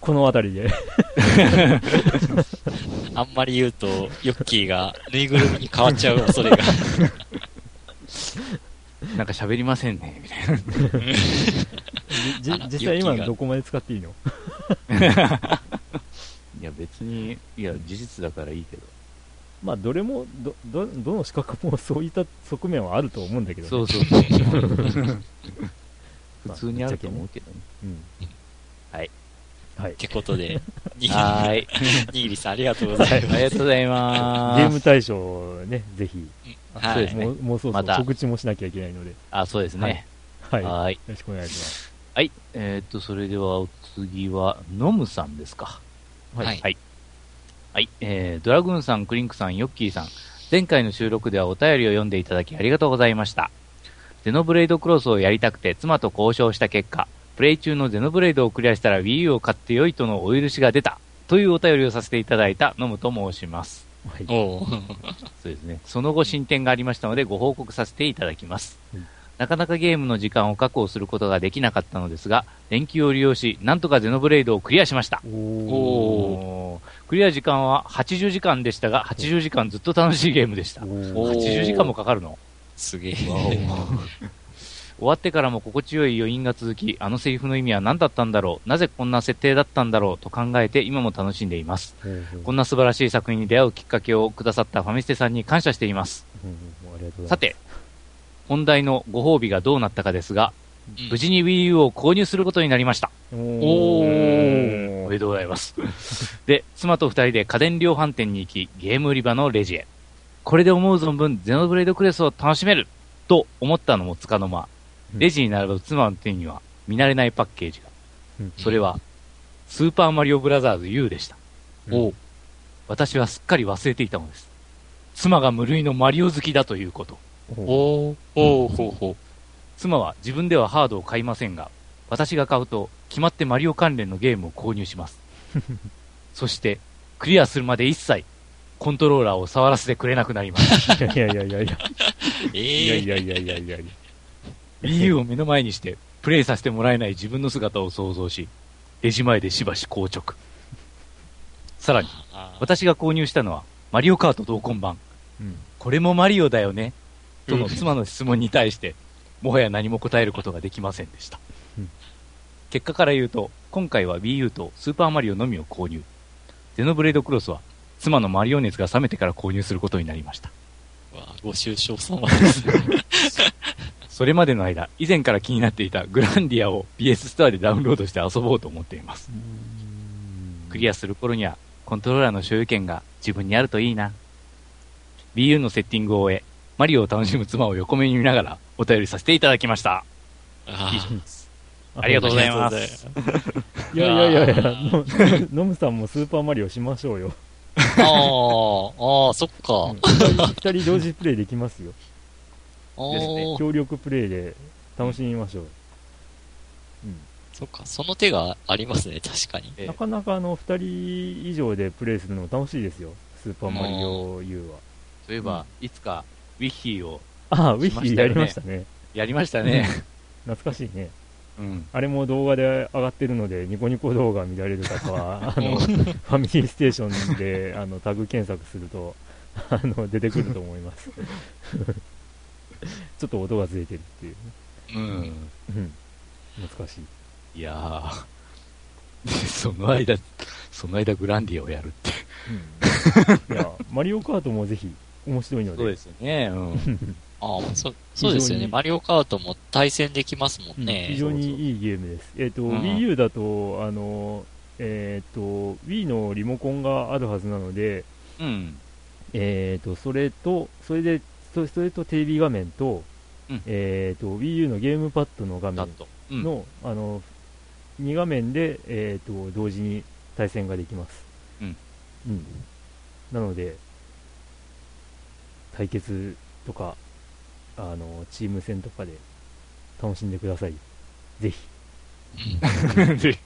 D: このあたりで。
C: あんまり言うと、ヨッキーがぬいぐるみに変わっちゃう恐れが。
B: なんか喋りませんね、みたいな。
D: 実際今どこまで使っていいの？
B: いや、別に、いや、事実だからいいけど。
D: まあ、どれも、ど、ど、どの資格もそういった側面はあると思うんだけどね。
B: そうそうそう。普通にあると思うけどね。
D: うん。
B: はい。
D: はい
C: っ。てことで、に
B: はーい。
C: にぎりさんありがとうございます。
B: ありがとうございます。
D: ゲーム大賞ね、ぜひ、
C: はい
B: そうですね
D: もうそろそ
B: また
D: ろ告知もしなきゃいけないので、
B: あ、そうですね。
D: はい。よ
B: はーい。
D: ろしくお願いします。
B: はい。えーっと、それではお次は、ノムさんですか。
C: はい
B: はい。はい。えー、ドラグーンさん、クリンクさん、ヨッキーさん。前回の収録ではお便りを読んでいただきありがとうございました。ゼノブレイドクロスをやりたくて妻と交渉した結果、プレイ中のゼノブレイドをクリアしたら Wii U を買ってよいとのお許しが出た。というお便りをさせていただいたノムと申します。
D: はい。
B: そうですね。その後進展がありましたのでご報告させていただきます。
D: うん
B: なかなかゲームの時間を確保することができなかったのですが、連休を利用し、なんとかゼノブレイドをクリアしました。
D: お
B: クリア時間は80時間でしたが、80時間ずっと楽しいゲームでした。
D: お
C: お
D: ー
B: 80時間もかかるの？
C: すげえ。
B: 終わってからも心地よい余韻が続き、あのセリフの意味は何だったんだろう、なぜこんな設定だったんだろうと考えて今も楽しんでいます。こんな素晴らしい作品に出会うきっかけをくださったファミステさんに感謝しています。さて、本題のご褒美がどうなったかですが、
C: うん
B: 無事に Wii U を購入することになりました。
D: お
C: お
B: お
C: ー
B: めでとうございます。で、妻と二人で家電量販店に行き、ゲーム売り場のレジへ。これで思う存分、ゼノブレイドクレスを楽しめると思ったのもつかの間、
D: うん
B: レジに並ぶ妻の手には見慣れないパッケージが。
D: うん
B: それは、スーパーマリオブラザーズ U でした。
D: うん
B: おう私はすっかり忘れていたのです。妻が無類のマリオ好きだということ。
D: ほう
C: おうおうほうほ
B: 妻は自分ではハードを買いませんが、私が買うと決まってマリオ関連のゲームを購入します。そして、クリアするまで一切、コントローラーを触らせてくれなくなります。
C: う。
D: いやいやいやいや。
C: え
D: いや
C: え
D: いやいやいやいやいや。
B: Wii U を目の前にして、プレイさせてもらえない自分の姿を想像し、レジ前でしばし硬直。さらに、私が購入したのは、マリオカート同梱版。
D: うん。
B: これもマリオだよねとの
C: うん
B: 妻の質問に対して、もはや何も答えることができませんでした
D: うん。
B: 結果から言うと、今回は Wii U とスーパーマリオのみを購入。ゼノブレードクロスは、妻のマリオ熱が冷めてから購入することになりました。
C: うわご愁傷様です。
B: それまでの間、以前から気になっていたグランディアを PS ストアでダウンロードして遊ぼうと思っています。クリアする頃には、コントローラーの所有権が自分にあるといいな。Wii U のセッティングを終え、マリオを楽しむ妻を横目に見ながらお便りさせていただきました。
C: あ
B: ありがとうございます。
D: いやいやいやいや、のノムさんもスーパーマリオしましょうよ。
C: あーあー、そっか。
D: 二人同時プレイできますよ。
B: ですね
D: 協力プレイで楽しみましょう。
C: そっか、その手がありますね、確かに。
B: ええ
D: なかなかあの、二人以上でプレイするのも楽しいですよ。スーパーマリオ U は。
B: そういえば、いつか、ウィッヒーを
D: ああ、ウィ
B: しましたよね
D: ッヒーやりましたね。
B: やりましたね。
D: 懐かしいね。
B: うん。
D: あれも動画で上がってるので、ニコニコ動画見られる方は、あの、ファミリーステーションで、あの、タグ検索すると、あの、出てくると思います。ちょっと音がずれてるっていうね。
B: うん。
D: うん。懐かしい。
B: いやー、その間、その間グランディアをやるって。
D: うん。いや、マリオカートもぜひ、面白いので。
B: そうですよね。うん。
C: ああ、そ、そうですよね。マリオカートも対戦できますも
D: うんん
C: ね。
D: 非常にいいゲームです。えっ、と、
B: うん
D: Wii U だと、あの、えっ、と、Wii のリモコンがあるはずなので、
B: うん。
D: えっ、と、それと、それで、そそれとテレビ画面と、
B: うん
D: えっ、と、Wii U のゲームパッドの画面
B: だと。うん。
D: の、あの、2画面で、えっ、と、同時に対戦ができます。
B: うん。
D: うん。なので、対決とか、あの、チーム戦とかで楽しんでください。ぜひ。
C: うん
D: ぜひ。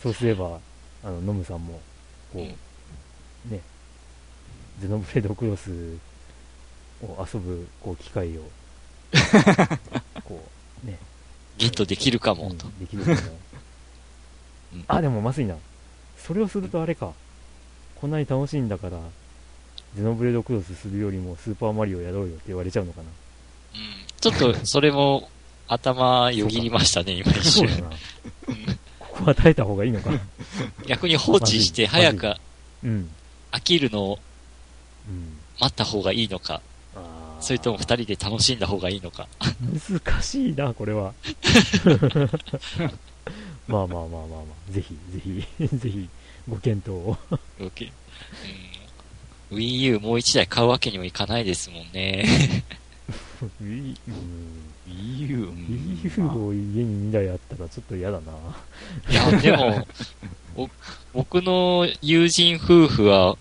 D: そうすれば、あの、ノムさんも、こう、ね、ゼノブレードクロスを遊ぶ、こう、機会を、こう、ね、
C: ゲットできるかも、
D: うん
C: と。
D: できるかも
B: うん
D: あ、でもまずいな。それをするとあれか。こんなに楽しいんだから、ゼノブレードクロスするよりもスーパーマリオやろうよって言われちゃうのかな。
C: うんちょっと、それも、頭よぎりましたね、今一瞬。
D: ここは耐えた方がいいのか。
C: 逆に放置して、早く
D: うん。
C: 飽きるのを
D: うん。
C: 待った方がいいのか、それとも二人で楽しんだ方がいいのか。
D: 難しいな、これは。まあまあまあまあまあ、ぜひ、ぜひ、ぜひ、ご検討を。
C: OK うん Wii U もう一台買うわけにもいかないですもんね。
D: Wii
B: U。うん
D: Wii U を家に2台あったらちょっと嫌だな。
C: いや、でも、お僕の友人夫婦は、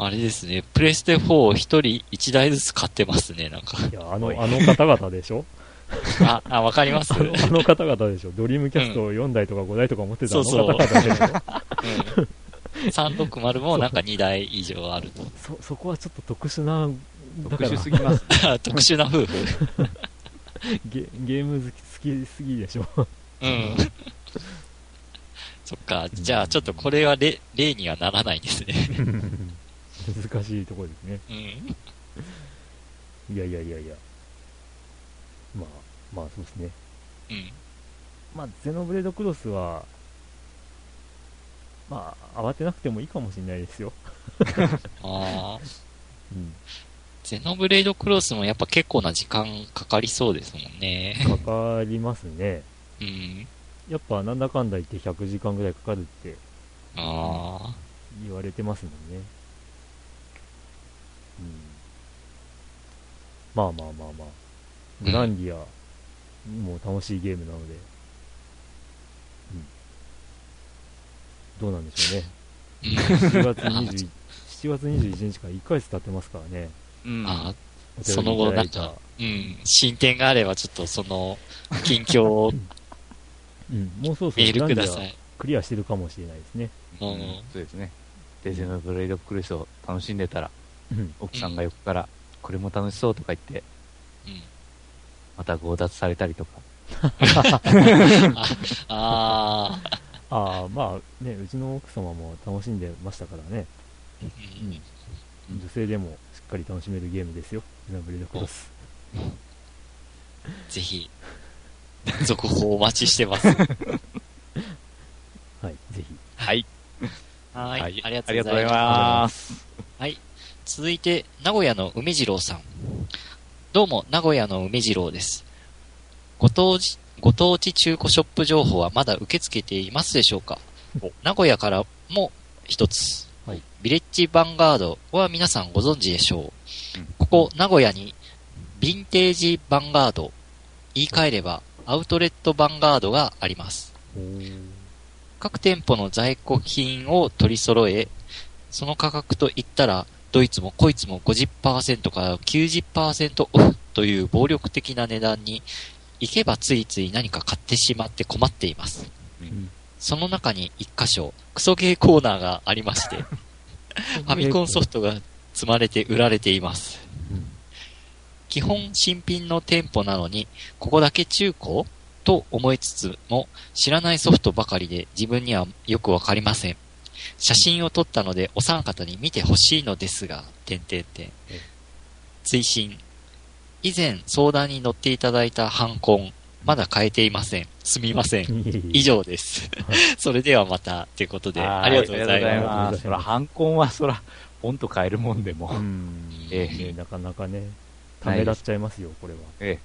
C: あれですね、プレステ4一人一台ずつ買ってますね、なんか。
D: いや、あのあの方々でしょ？
C: あ、あ、わかります？
D: あのあの方々でしょ？ドリームキャスト4台とか5台とか持ってた
C: うそう
D: の方々でしょ？
C: うん。360もなんか2台以上あると。
D: そ、そこはちょっと特殊な、だ
B: 特殊すぎます。
C: 特殊な夫婦。
D: ゲゲーム好き好きすぎでしょ？
C: うん。そっか、じゃあちょっとこれは例例にはならないんですね。
D: 難しいところですね。
C: うん。
D: いやいやいやいや。まあ、まあそうですね。
C: うん。
D: まあ、ゼノブレードクロスは、まあ、慌てなくてもいいかもしれないですよ。
C: ああ。
D: うん。
C: ゼノブレイドクロスもやっぱ結構な時間かかりそうですもんね。
D: かかりますね。
C: うん。
D: やっぱなんだかんだ言って100時間ぐらいかかるって
C: ああ。
D: 言われてますもんね。うん。まあまあまあまあ。グランディアも楽しいゲームなので。うん。どうなんでしょうね。
C: うん。
D: 7月21 7月21日から1ヶ月経ってますからね。
B: うん。
C: その後なんうん。進展があればちょっとその、近況を
D: うん、もうそろそろ
C: メールください。
D: アクリアしてるかもしれないですね。
C: うん。
B: そうですね。デゼノブレイドクルスを楽しんでたら、
D: うん。
B: 奥さんが横から、これも楽しそうとか言って、
C: うん。
B: また強奪されたりとか。
C: あ あ。
D: ああ、まあね、うちの奥様も楽しんでましたからね。
C: うん
D: うん女性でもしっかり楽しめるゲームですよ。ゼノブレードクロス。
C: ぜひ、続報お待ちしてます。
D: はい、ぜひ。
B: はい。
C: はい。
B: はい
C: ありがと
B: ありがとうござい
C: ま。
B: す。
C: はい。続いて、名古屋の梅次郎さん。どうも、名古屋の梅次郎です。ご当地、ご当地中古ショップ情報はまだ受け付けていますでしょうか？名古屋からも一つ。
D: はい
C: ビレッジヴァンガードは皆さんご存知でしょう。ここ、名古屋に、ヴィンテージヴァンガード、言い換えれば、アウトレットヴァンガードがあります。各店舗の在庫品を取り揃え、その価格といったら、どいつもこいつも50%から90%オフという暴力的な値段に、行けばついつい何か買ってしまって困っています。
D: うん
C: その中に一箇所、クソゲーコーナーがありまして、ファミコンソフトが積まれて売られています。
D: うん
C: 基本新品の店舗なのに、ここだけ中古と思いつつも、知らないソフトばかりで自分にはよくわかりません。写真を撮ったのでお三方に見てほしいのですが、点々点
D: え。
C: 追伸。以前相談に乗っていただいたハンコン、まだ変えていません。すみません。以上です。それではまた、ということで、
B: は
C: ありがとうございま
B: ます。そら、ハンコンはそら、ポンと変えるもんでも。
D: うん、
B: え
D: なかなかね、ためらっちゃいますよ、これは。
B: え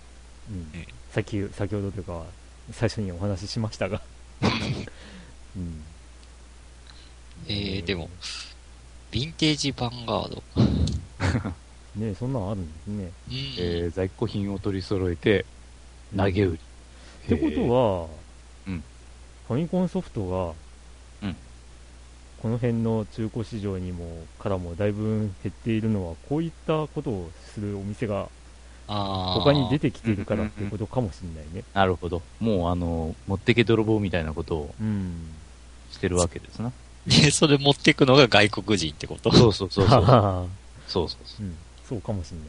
D: うん
C: ええ
D: 先先ほどというか、最初にお話ししましたが。うん、
C: す。えー、でも、ヴィンテージヴァンガード。
D: ねそんなんあるんですね。
C: うん。
B: えー在庫品を取り揃えて、投げ売り。
D: ってことは、
B: うん
D: ファミコンソフトが、
B: うん
D: この辺の中古市場にもからもだいぶ減っているのは、こういったことをするお店が他に出てきているからっていうことかもしれないね。
B: なるほど。もう、あの、持ってけ泥棒みたいなことを
D: うん。
B: してるわけですな。
C: で、それ持ってくのが外国人ってこと？
B: そうそうそうそう。
D: は
B: そうそうそう。
D: うん、そうかもしれない。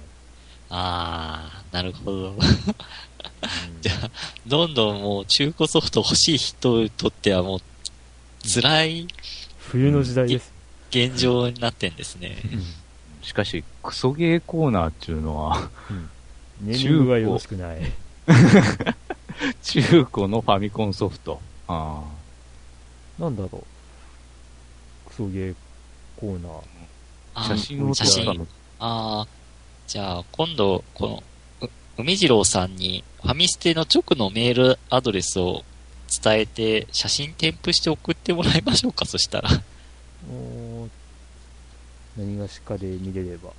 C: あー、なるほど。
D: うん
C: じゃあ、どんどんもう中古ソフト欲しい人にとってはもう、辛い
D: 冬の時代です。
C: 現状になってんですね。
B: しかし、クソゲーコーナーっていうのは、
D: ネーミングがよろしくない。
B: 中古のファミコンソフト。あ
D: なんだろう。クソゲーコーナー。
B: 写真を。撮ったの。
C: ああ、じゃあ、今度、この、う海次郎さんに、ファミステの直のメールアドレスを伝えて、写真添付して送ってもらいましょうか、そしたら。
D: おー何がしかで見れれば。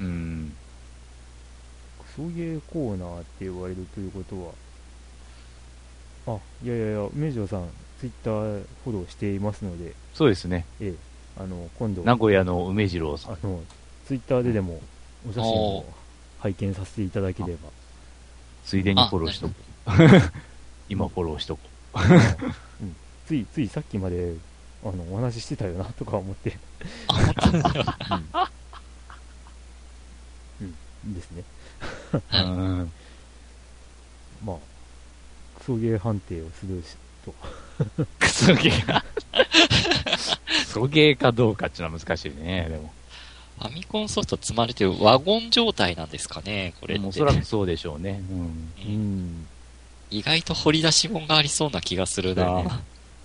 C: うん。
B: うん。
D: クソゲーコーナーって言われるということは、あ、いやいやいや、梅城さん、ツイッターフォローしていますので、
B: そうですね。
D: ええ、あの、今度、
B: 名古屋の梅次郎さん。
D: あの、ツイッターででも、お写真
C: お
D: を拝見させていただければ、
B: ついでにフォローしとこう。今フォローしとこ
D: うん、つい、ついさっきまで、あの、お話ししてたよな、とか思って、
C: あ、本当だよ。
D: うん、ですね。
B: う。ん。
D: まあ、クソゲー判定をするしと。
B: クソゲー。クソゲーかどうかっていうのは難しいね、でも。
C: ファミコンソフト積まれてるワゴン状態なんですかね、これって。
B: おそらくそうでしょうね。うん。
C: う
D: うんん。
C: 意外と掘り出し物がありそうな気がするな。
B: ね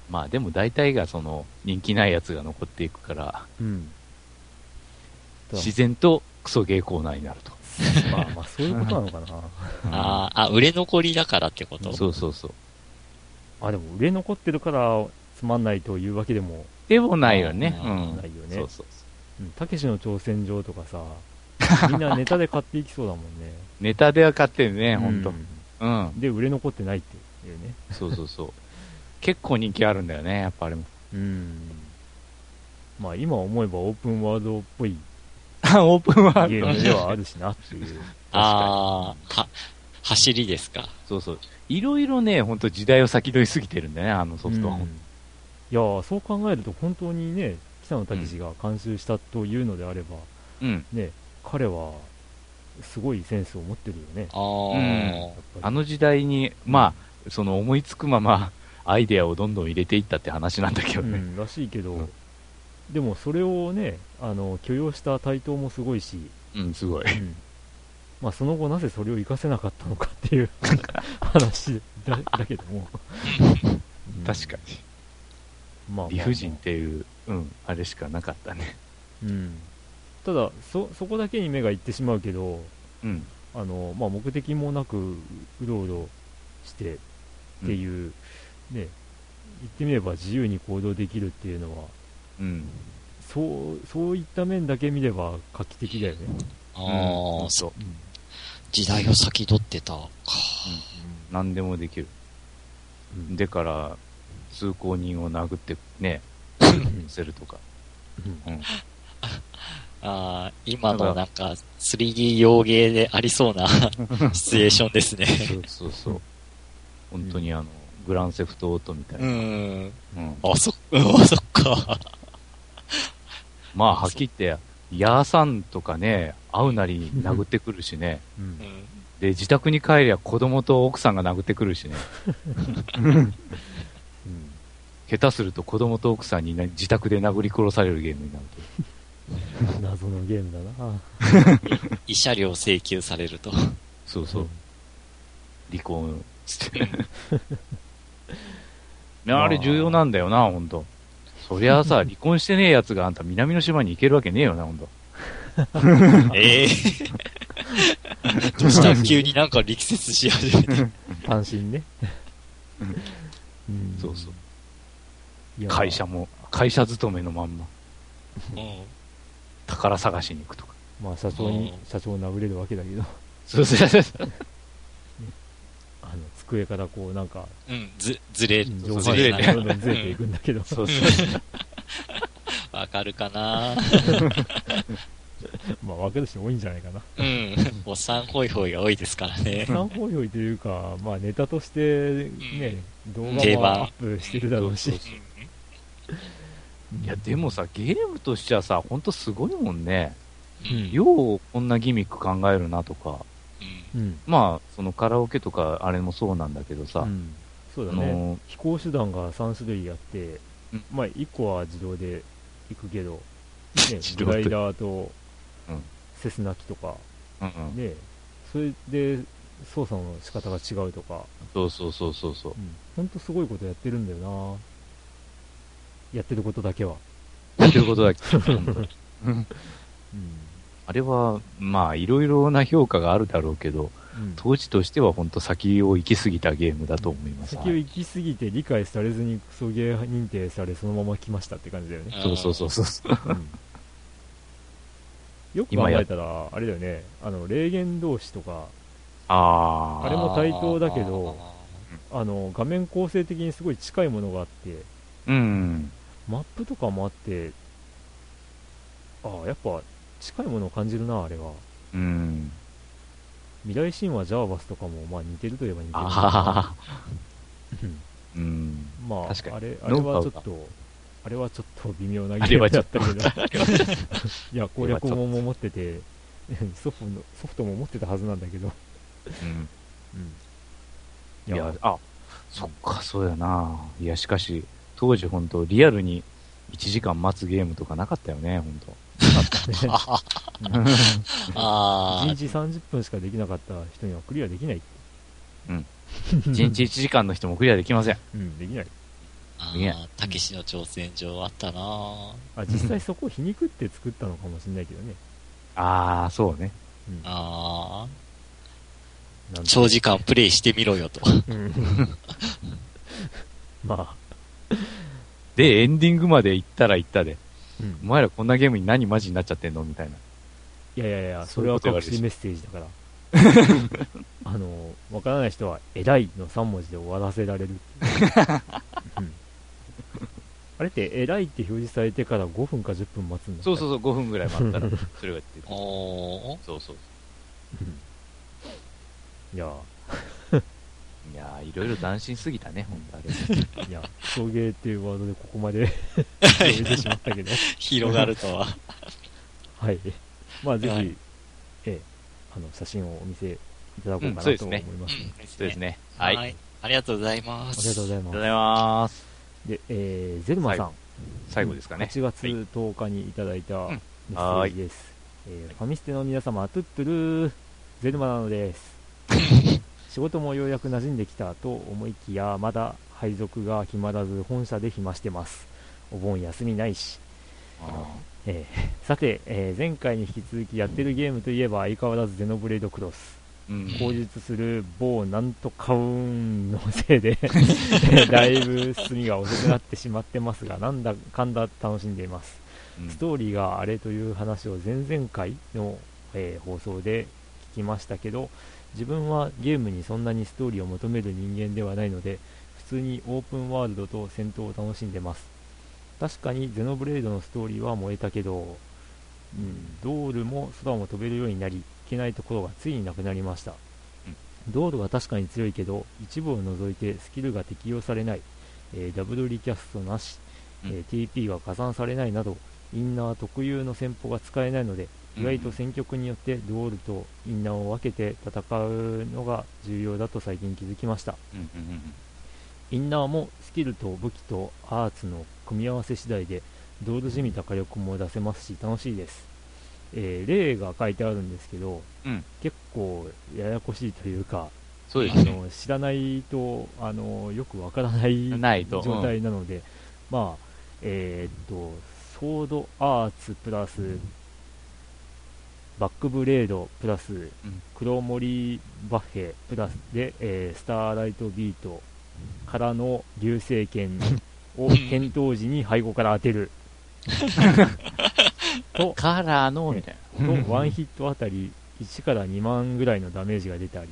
B: まあでも大体がその人気ないやつが残っていくから、
D: うん。だ
B: 自然とクソゲーコーナーになると。
D: まあまあ、そういうことなのかな。
C: あーあ、売れ残りだからってこと？
B: そうそうそう。
D: あ、でも売れ残ってるからつまんないというわけでも、
B: でもないよね。うん。
D: ないよね
B: そうそうそう。
D: うんたけしの挑戦状とかさ、みんなネタで買っていきそうだもんね。
B: ネタでは買ってるね、ほんと
D: う。ん
B: うん。
D: で、売れ残ってないっていうね。
B: そうそうそう。結構人気あるんだよね、やっぱあれも。
D: うん。まあ今思えばオープンワールドっぽい
B: オープンワールド
D: ゲームではあるしなっていう。
C: ああ、は、走りですか。
B: そうそう。いろいろね、ほんと時代を先取りすぎてるんだね、あのソフトは。
D: うんいやーそう考えると本当にね、北野武が監修したというのであれば、
B: うん。
D: ね、彼はすごいセンスを持ってるよね。
C: ああ、
B: うんあの時代に、まあ、その思いつくまま、アイデアをどんどん入れていったって話なんだけどね。
D: うん、らしいけど、
B: うん
D: でもそれをね、あの許容した台頭もすごいし、
B: うん、すごい。
D: うんまあ、その後なぜそれを活かせなかったのかっていう話だだけども、うん
B: 確かに。
D: まあ
B: 理不尽っていう、うん、あれしかなかったね。
D: うん、ただそ、そこだけに目がいってしまうけど、
B: うん。
D: あのまあ、目的もなくうろうろしてっていう、ね、言ってみれば自由に行動できるっていうのは、
B: うん。
D: そう、そういった面だけ見れば画期的だよね。
C: ああ、
B: うん
C: そう。
D: うん。
C: 時代を先取ってたか。
B: 何でもできる。
D: うん
B: でから、通行人を殴ってね、
D: うん
B: せるとか。
D: うん
B: うん。
C: ああ、今のなんか 3D 洋芸でありそうな シチュエーションですね。
B: そうそうそう。本当にあの、グランセフトオートみたいうな。
C: ん。
B: うん
C: あ、そっか、あそっか。
B: まあ、はっきり言って、ヤーさんとかね、会うなり殴ってくるしね。
D: うん
C: うん
B: で、自宅に帰りゃ子供と奥さんが殴ってくるしね。
D: うん
B: 下手すると子供と奥さんにね自宅で殴り殺されるゲームになると。
D: 謎のゲームだな。
C: 慰謝料請求されると。
B: そうそう。離婚、つって。あれ重要なんだよな、ほんと。そりゃあさ、離婚してねえ奴があんた南の島に行けるわけねえよな、ほんと。
C: ええどうした急になんか力説し始めて。
D: 単身ね。ん
B: そうそう。
D: いや
B: 会社も、会社勤めのまんま、
C: うん
B: 宝探しに行くとか。
D: まあ社長に
C: うん、
D: 社長を殴れるわけだけど、
B: そうそうそう。
D: 机からこうなんか、
C: うん、ず、ずれ、
D: うん
C: ずれな
D: がどんどんずれていくんだけど、
B: そうそう。
C: わかるかな
D: まあ分かる人多いんじゃないかな。
C: うん。おっさんホイホイが多いですからね。
D: 三方用意というか、まあネタとしてね、動
C: 定番
D: 画もアップしてるだろうし
B: いや、でもさ、ゲームとしてはさ、ほんとすごいもんね。
C: うん。
B: ようこんなギミック考えるなとか。
C: うん
D: うん。
B: まあ、そのカラオケとかあれもそうなんだけどさ、
D: うんそうだ
B: あ
D: ね。
B: の
D: 飛行手段が3種類あって
B: うん、
D: まあ1個は自動で行くけど、ね グライダーと
B: うん
D: セスナ機とか、
B: うんうん、
D: ね、それで操作の仕方が違うとか、
B: そうそうそうそうそう。
D: うん、ほんとすごいことやってるんだよなやってることだけは。
B: やってることだけ。本当に
D: うん。
B: あれは、まあ、いろいろな評価があるだろうけど、
D: うん
B: 当時としては本当先を行き過ぎたゲームだと思います。
D: 先を行き過ぎて理解されずにクソゲー認定されそのまま来ましたって感じだよね。
B: そうそうそうそう。
D: うんよく考えたら、あれだよね、あの、霊言同士とか、
B: あ
D: あれも対等だけど、あの、画面構成的にすごい近いものがあって、
B: あ。うん。
D: マップとかもあって、ああ、やっぱ近いものを感じるな、あれは。
B: うん。
D: 未来神話ジャーバスとかも、まあ似てるといえば似てるな。
B: ああ。
D: うん
B: うん。
D: まあ、
B: 確かに
D: あれ、あれはちょっと、あれはちょっと微妙な
B: あれはちょっと
D: だったけど、いや、攻略本も持ってて、ソフトのソフトも持ってたはずなんだけど、
B: うん。
D: うん。
B: いや、あ、そっか、そうやな。いや、しかし、当時本当リアルに1時間待つゲームとかなかったよね、本当
C: あ
D: 1日30分しかできなかった人にはクリアできない。
B: うん。1日1時間の人もクリアできません。
D: うん、できない。
C: あ
B: ね
C: ー、たけしの挑戦状あったなぁ
D: あ、実際そこを皮肉って作ったのかもしれないけどね。
B: ああ、そうね。
D: うん。
C: あ
D: なんと
C: ー長時間プレイしてみろよと。
D: うん まあ、
B: で、エンディングまで行ったら行ったで、
D: うん
B: お前らこんなゲームに何マジになっちゃってんのみたいな。
D: いやいやいや、それは隠しメッセージだから。あの、わからない人は、偉いの3文字で終わらせられるっていう。うんあれって、偉いって表示されてから5分か10分待つんだ
B: そうそうそう、5分ぐらい待ったら、それが出てくる。
C: おー。
B: そうそう。
D: いや、
B: いやー、いろいろ斬新すぎたね、本当あれ。
D: いや、送迎っていうワードでここまで広げてしまったけど。
C: 広がるとは。
D: はい。まあ、ぜひ、
C: はい
D: ええ、あの、写真をお見せいただこうか
B: うん
D: なと思いますね。
B: そうですね。はい。あり
C: ありがとうございます。
D: ありがとうございます。
B: がとうございます。
D: で、えー、ゼルマさん。
B: 最後ですかね。
D: 8月
B: はい
D: 10日にいただいた
B: ん
D: メッセージです。えーファミステの皆様、トゥットゥルー、ゼルマなのです。仕事もようやく馴染んできたと思いきや、まだ配属が決まらず本社で暇してます。お盆休みないし。えー さて、えー前回に引き続きやってるゲームといえば相変わらずゼノブレードクロス。
B: うん。
D: 口述する某なんとかウーンのせいで だいぶ進みが遅くなってしまってますが、なんだかんだ楽しんでいます。
B: うん
D: ストーリーがあれという話を前々回の、えー放送で聞きましたけど自分はゲームにそんなにストーリーを求める人間ではないので普通にオープンワールドと戦闘を楽しんでます。確かにゼノブレードのストーリーは燃えたけど、うん、ドールも空も飛べるようになりいけないところがついになくなりました、ドールは確かに強いけど一部を除いてスキルが適用されない、えーダブルリキャストなし、えー TP が加算されないなどインナー特有の戦法が使えないので意外と戦局によってドールとインナーを分けて戦うのが重要だと最近気づきました
B: うんうんうん
D: インナーもスキルと武器とアーツの組み合わせ次第でドールじみた火力も出せますし楽しいです、えー例が書いてあるんですけど、
B: うん
D: 結構ややこしいというか
B: そうですね。
D: あの知らないとあのよくわからない。状態なので、まあえーっとソードアーツプラスバックブレードプラス、
B: ん。
D: 黒森バッヘプラスで、えースターライトビートからの流星剣を戦闘時に背後から当てる。と
B: カラーの、みたいな。
D: とワンヒットあたり1から2万ぐらいのダメージが出たり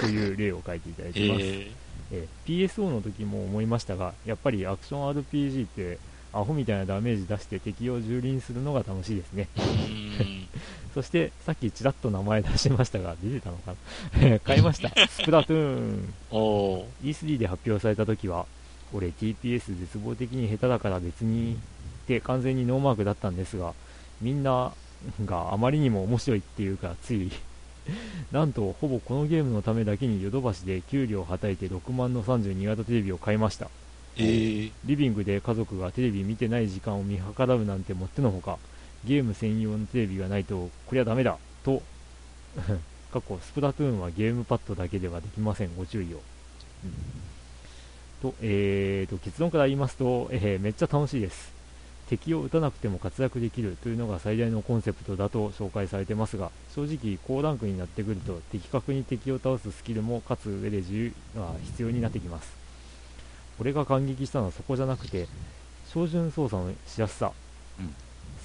D: という例を書いていただいています、
C: え
D: えー PSO の時も思いましたがやっぱりアクション RPG ってアホみたいなダメージ出して敵を蹂躙するのが楽しいですね。そしてさっきちらっと名前出しましたが出てたのかな？買いました。スプラトゥーン。
C: おー。
D: E3 で発表された時は俺 TPS 絶望的に下手だから別にって完全にノーマークだったんですがみんながあまりにも面白いっていうかつい。なんとほぼこのゲームのためだけにヨドバシで給料をはたいて6万の32型テレビを買いました。
C: えー、
D: リビングで家族がテレビ見てない時間を見計らうなんてもってのほかゲーム専用のテレビがないとこりゃダメだ。と 過去スプラトゥーンはゲームパッドだけではできません。ご注意を、うん。と,、えー、と結論から言いますと、えーめっちゃ楽しいです。敵を撃たなくても活躍できるというのが最大のコンセプトだと紹介されてますが正直高ランクになってくると的確に敵を倒すスキルも勝つ上で重が必要になってきます。俺が感激したのはそこじゃなくて照準操作のしやすさ、
B: うん。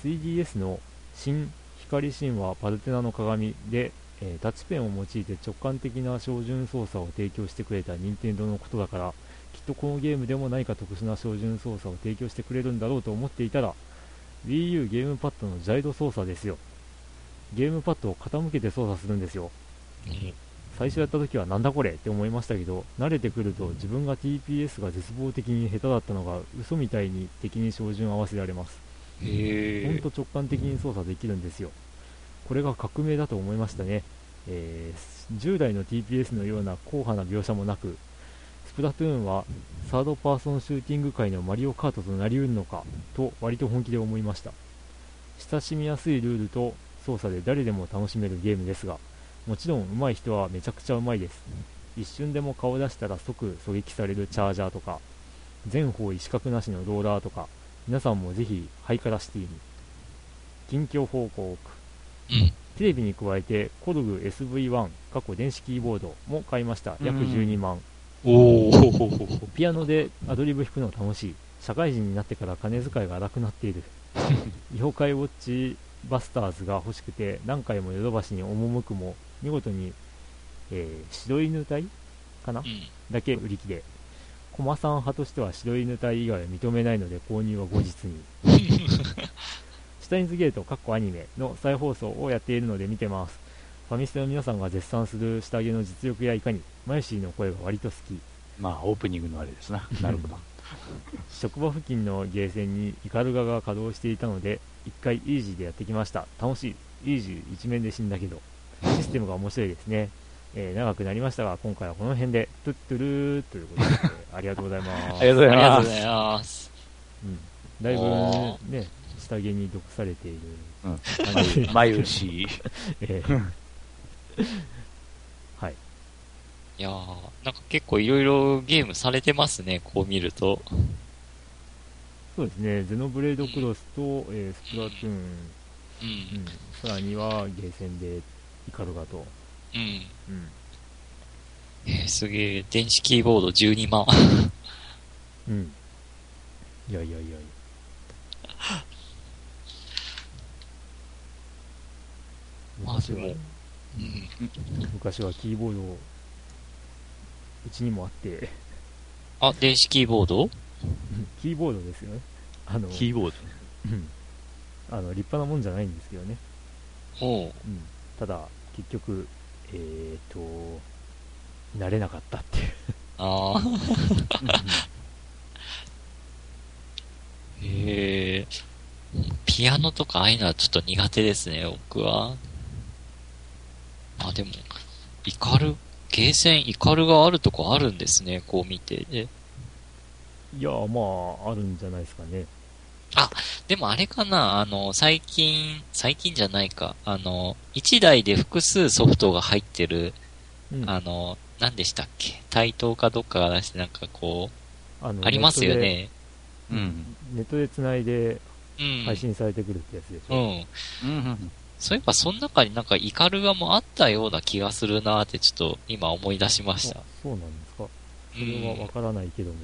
D: 3DS の新光神話パルテナの鏡で、えータッチペンを用いて直感的な照準操作を提供してくれた任天堂のことだからきっとこのゲームでも何か特殊な照準操作を提供してくれるんだろうと思っていたら WiiU ゲームパッドのジャイド操作ですよ。ゲームパッドを傾けて操作するんですよ。最初やった時はなんだこれって思いましたけど慣れてくると自分が TPS が絶望的に下手だったのが嘘みたいに敵に照準を合わせられます
C: えー。
D: ほんと直感的に操作できるんですよ。これが革命だと思いましたね、えー従来の TPS のような硬派な描写もなくスプラトゥーンはサードパーソンシューティング界のマリオカートとなりうるのかと割と本気で思いました。親しみやすいルールと操作で誰でも楽しめるゲームですがもちろん上手い人はめちゃくちゃうまいです。一瞬でも顔出したら即狙撃されるチャージャーとか全方位死角なしのローラーとか皆さんもぜひハイカラシティに近況報告
C: うん。
D: テレビに加えてコルグ SV1 過去電子キーボードも買いました。約12万。
C: おー。
D: ピアノでアドリブ弾くの楽しい。社会人になってから金遣いが荒くなっている。妖怪ウォッチバスターズが欲しくて何回もヨドバシに赴くも見事に、えー白犬隊かな？
C: うん。
D: だけ売り切れコマさん派としては白犬隊以外は認めないので購入は後日に。シュタインズゲートかっこアニメの再放送をやっているので見てます。ファミステの皆さんが絶賛する下着の実力やいかにマユシーの声が割と好き。
B: まあ、オープニングのあれですな。なるほど。
D: 職場付近のゲーセンにイカルガが稼働していたので一回イージーでやってきました。楽しいイージー一面で死んだけどシステムが面白いですね、えー長くなりましたが今回はこの辺で。トゥットゥルーということでありがとうございます。
B: ありがとうござい
C: ありがと
B: ます。
C: うございます。
D: うん、だい
C: あ
D: ぶね下着に毒されている
B: うん
D: 感じ、
B: まゆし。
D: えーはい。
C: いやー、なんか結構いろいろゲームされてますね、こう見ると。
D: そうですね。ゼノブレードクロスと、えースプラトゥーン、
C: うん。
D: うん、さらにはゲーセンでイカルガと、
C: うん。
D: うん。
C: えーすげえ、電子キーボード12万。
D: うん。いやいやいやいや。
C: 昔は、うん、
D: 昔はキーボード、うちにもあって。
C: あ、電子キーボード？
D: キーボードですよね。あの、
B: キーボード？
D: うん。あの、立派なもんじゃないんですけどね。
C: ほう。
D: うん。ただ、結局、えっ、と、慣れなかったっていう。
C: ああ。へえ。ピアノとかああいうのはちょっと苦手ですね、僕は。あ、でも、イカル、ゲーセンイカルがあるとこあるんですね、こう見て。で
D: いや、まあ、あるんじゃないですかね。
C: でもあれかな、あの、最近、最近じゃないか、あの、1台で複数ソフトが入ってる、
D: うん、
C: あの、何でしたっけ？対等かどっかが出してなんかこう、ありますよ。ね。
B: ド。う
D: ネットで
B: ん。
D: ネットで繋いで
C: うん。
D: 配信されてくるってやつでしょ。
C: うん。
B: うん。
C: そういえば、その中になんかイカルガもあったような気がするなーってちょっと今思い出しました
D: あ。そうなんですか。それはわからないけども。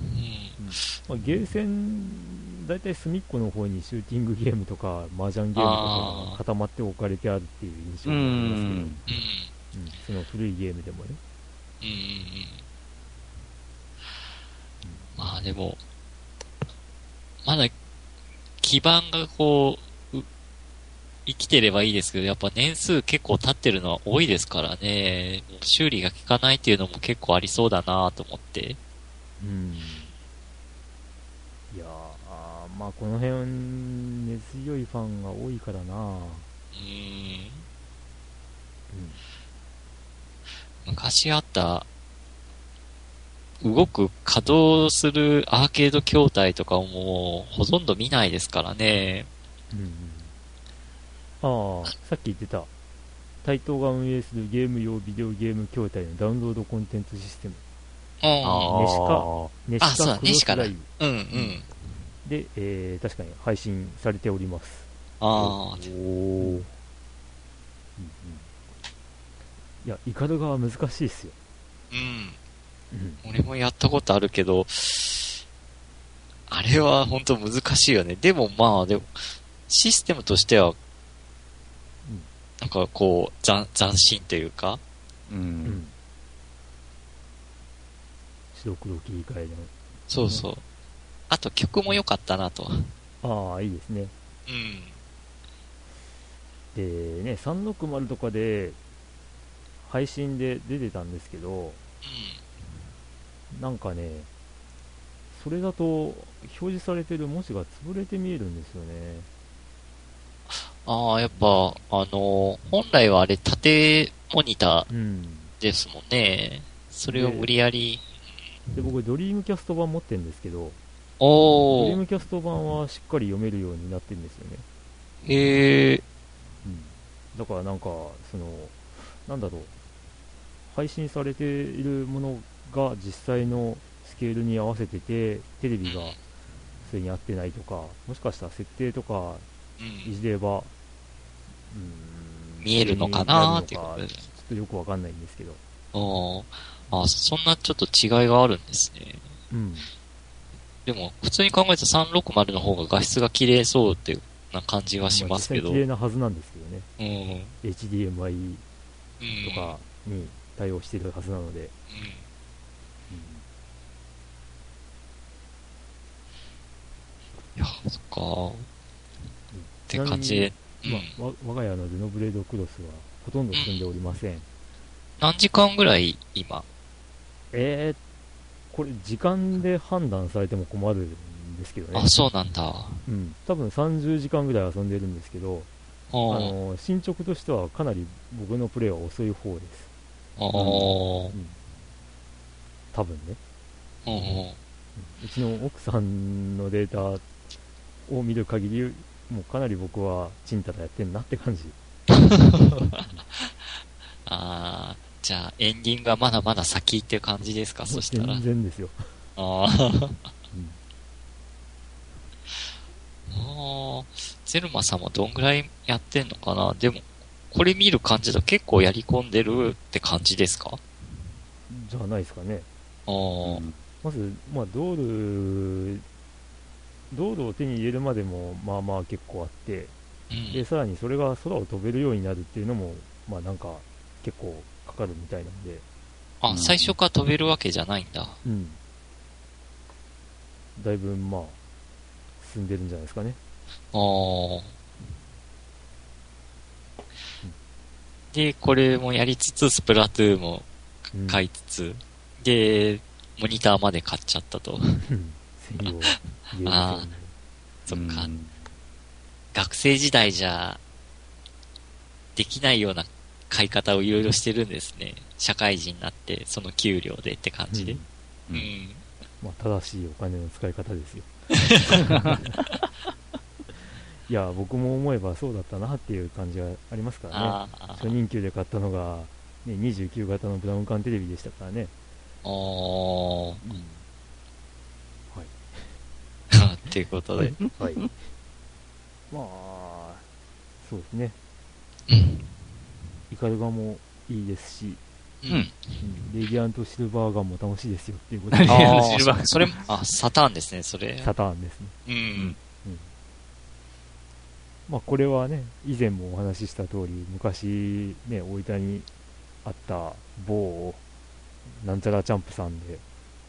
C: うん。
D: まあ、ゲーセン、大体隅っこの方にシューティングゲームとか、麻雀ゲームとかが固まって置かれてあるっていう印象
B: う
D: がありますけど、
B: ん。
C: うん。
D: うんその古いゲームでもね。
C: うんうんうん。まあでも、まだ基盤がこう、う生きてればいいですけど、やっぱ年数結構経ってるのは多いですからね。修理が効かないっていうのも結構ありそうだなと思って。
D: うん。いやーあーまあこの辺、根強いファンが多いからな
C: うん。
D: うん。
C: 昔あった、動く稼働するアーケード筐体とかをもうほとんど見ないですからね。
D: うんうん。ああ、さっき言ってた。台東が運営するゲーム用ビデオゲーム筐体のダウンロードコンテンツシステム。
C: うん。
D: ネシカ？ネシカクロスライブ
C: うんうん。
D: で、えー、確かに配信されております。
C: ああ、
D: おーうんうんいや、イカルガは難しいですよ。
C: うん。
D: うん
C: 俺もやったことあるけど、あれは本当難しいよね。でもまあ、でも、システムとしては、なんかこう、斬斬新というか、
B: う。
D: うんん。白黒切り替え
C: そうそう。あと曲も良かったなと。
D: の。ああ、いいですね。
C: うん。
D: でね、360とかで、配信で出てたんですけど、なんかね、それだと表示されてる文字が潰れて見えるんですよね。
C: ああ、やっぱ、あの本来はあれ縦モニタ
D: うん。
C: ーですもんね。それを無理やり、
D: で、僕、ドリームキャスト版持ってるんですけど、ド
C: おー、
D: リームキャスト版はしっかり読めるようになってるんですよね。
C: へえ、
D: うん。だからなんか、その、なんだろう、配信されているものが実際のスケールに合わせてて、テレビがそれに合ってないとか、もしかしたら設定とか
C: うん。
D: いじれば、うん
C: 見えるのかなーっていうことで
D: ちょっとよくわかんないんですけど。
C: おーあ、そんなちょっと違いがあるんですね。
D: うん。
C: でも、普通に考えたら360の方が画質が綺麗そうっていうな感じはしますけど。
D: 綺麗なはずなんですけどね。
C: うん。
D: HDMI
C: うん。
D: とかに対応してるはずなので。
C: うん。いや、そっか。って感じ
D: まあ、わ我が家のゼノブレードクロスはほとんど進んでおりません。
C: 何時間ぐらい今？
D: えー、これ時間で判断されても困るんですけどね
C: あ、。そうなんだ。
D: うん。多分30時間ぐらい遊んでるんですけど、あの、進捗としてはかなり僕のプレイは遅い方です。
C: あー。
D: うん。多分ね。
C: うんうん
D: うちの奥さんのデータを見る限り、もうかなり僕はチンタラやってんなって感じ。
C: あーじゃあ、エンディングはまだまだ先っていう感じですか、そしたら
D: 全。然ですよ。
C: あー
D: うん
C: あー。ゼルマさんはどんぐらいやってんのかな？でも、これ見る感じだ。と結構やり込んでるって感じですか？
D: じゃないですかね。
C: あー
D: まず、まあ、道路、道路を手に入れるまでも、まあまあ結構あって、
C: うん。
D: でさらにそれが空を飛べるようになるっていうのもまあなんか結構かかるみたいなんで。
C: あ、最初から飛べるわけじゃないんだ。
D: うん。だいぶまあ進んでるんじゃないですかね。
C: あーで、これもやりつつ、スプラトゥーンも
D: うん
C: 買いつつ、で、モニターまで買っちゃったと。
D: 専用ゲーム専用
C: あそっか
B: うん
C: 学生時代じゃ、できないような買い方をいろいろしてるんですね。社会人になって、その給料でって感じで。
B: う
C: うんん。
D: まあ、正しいお金の使い方ですよ いや僕も思えばそうだったなっていう感じがありますからね
C: ああ
D: 初任給で買ったのが、ね、29型のブラウン管テレビでしたからね、
C: おー。
D: はい
C: ということで。
D: はいまあそうですね
C: うん。
D: イカルガもいいですし、
C: うん。
D: うんレディアントシルバーガンも楽しいですよっていうことで
C: あ
B: トシルバー
C: あ、それも、あ、サターンですね、それ。
D: サターンですね
C: うん。
D: まあこれはね以前もお話しした通り昔ね大分にあった某なんちゃらチャンプさんで、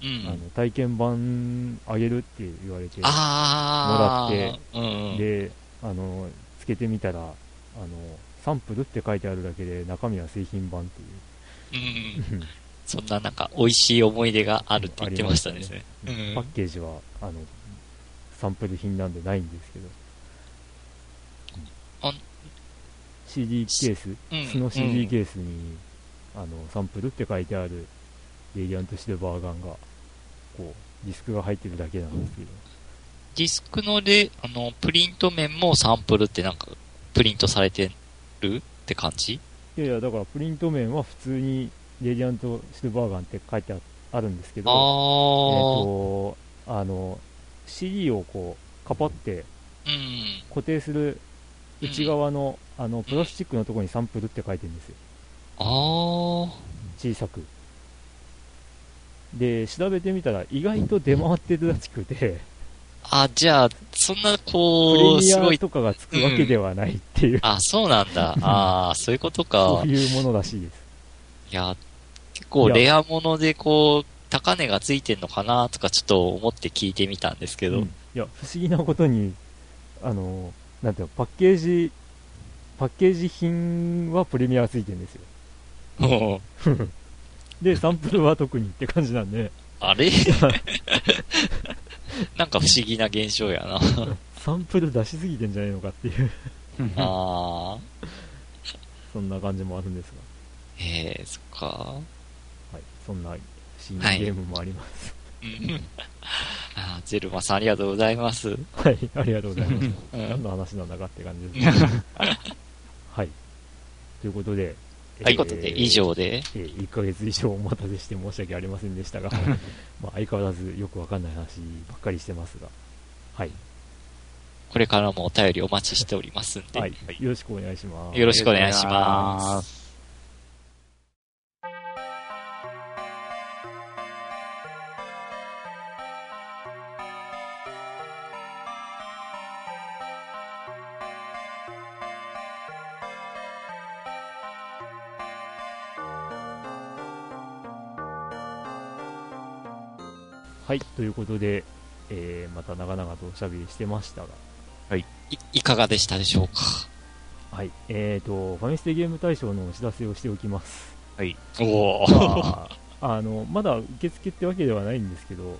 C: うん。
D: あの体験版あげるって言われて。もらって
C: うんうん。
D: であのつけてみたらあのサンプルって書いてあるだけで中身は製品版って
C: うんうん。
D: いう
C: そんななんか、美味しい思い出があるって言ってましたね。
D: ねパッケージはあのサンプル品なんでないんですけど、
C: あ
D: CD ケース
C: う
D: の CD ケースに、あのサンプルって書いてあるレディアントシルバーガンがこうディスクが入ってるだけなんですけど
C: ディスクので、あの、プリント面もサンプルってなんか、プリントされてるって感じ？
D: いやいやだからプリント面は普通にレディアントシルバーガンって書いてああるんですけど
C: あ
D: えっ、
C: ー。
D: とあの CD をこうカポって
C: うん。
D: 固定する内側の,、あのプラスチックのところにサンプルって書いてるんですよ。
C: あー。
D: 小さく。で調べてみたら意外と出回ってるらしくて。
C: あ、じゃあ、そんな、
D: プ
C: こう、
D: レミ
C: すごい、
D: アとかがつくわけではないっていう、
C: あ、そうなんだ。ああ、そういうこと
D: そ
C: か
D: う。いうものらしいです。
C: いや、結構レアもので、こう、高値がついてんのかなとか、ちょっと思って聞いてみたんですけど。
D: うん。いや不思議なことにあのなんていうのパッケージパッケージ品はプレミアがついてるんですよ。でサンプルは特にって感じなんで。
C: あれ？なんか不思議な現象やな。
D: サンプル出しすぎてんじゃないのかっていう。
C: ああ。
D: そんな感じもあるんです
C: ええそっか。
D: が、はい、そんな不思議
C: は
D: ない。ゲームもあります。
C: うんあーゼルマさんありがとうございます。
D: はい、ありがとうございます
C: うん
D: 何の話なんだかって感じですねはいということで
C: ということで、以上で。
D: えー1ヶ月以上お待たせして申し訳ありませんでしたが、まあ相変わらずよくわかんない話ばっかりしてますが、はい、
C: これからもお便りお待ちしておりますんで。
D: はい、よろしくお願いします。
C: よろしくお願いします。
D: はい、ということで、えーまた長々とおしゃべりしてましたが、
C: い、いかがでしたでしょうか？
D: はい、えーと、ファミステゲーム大賞のお知らせをしておきます。
B: はい。
C: おお。
D: まあ、あの、まだ受付ってわけではないんですけど、
C: うん。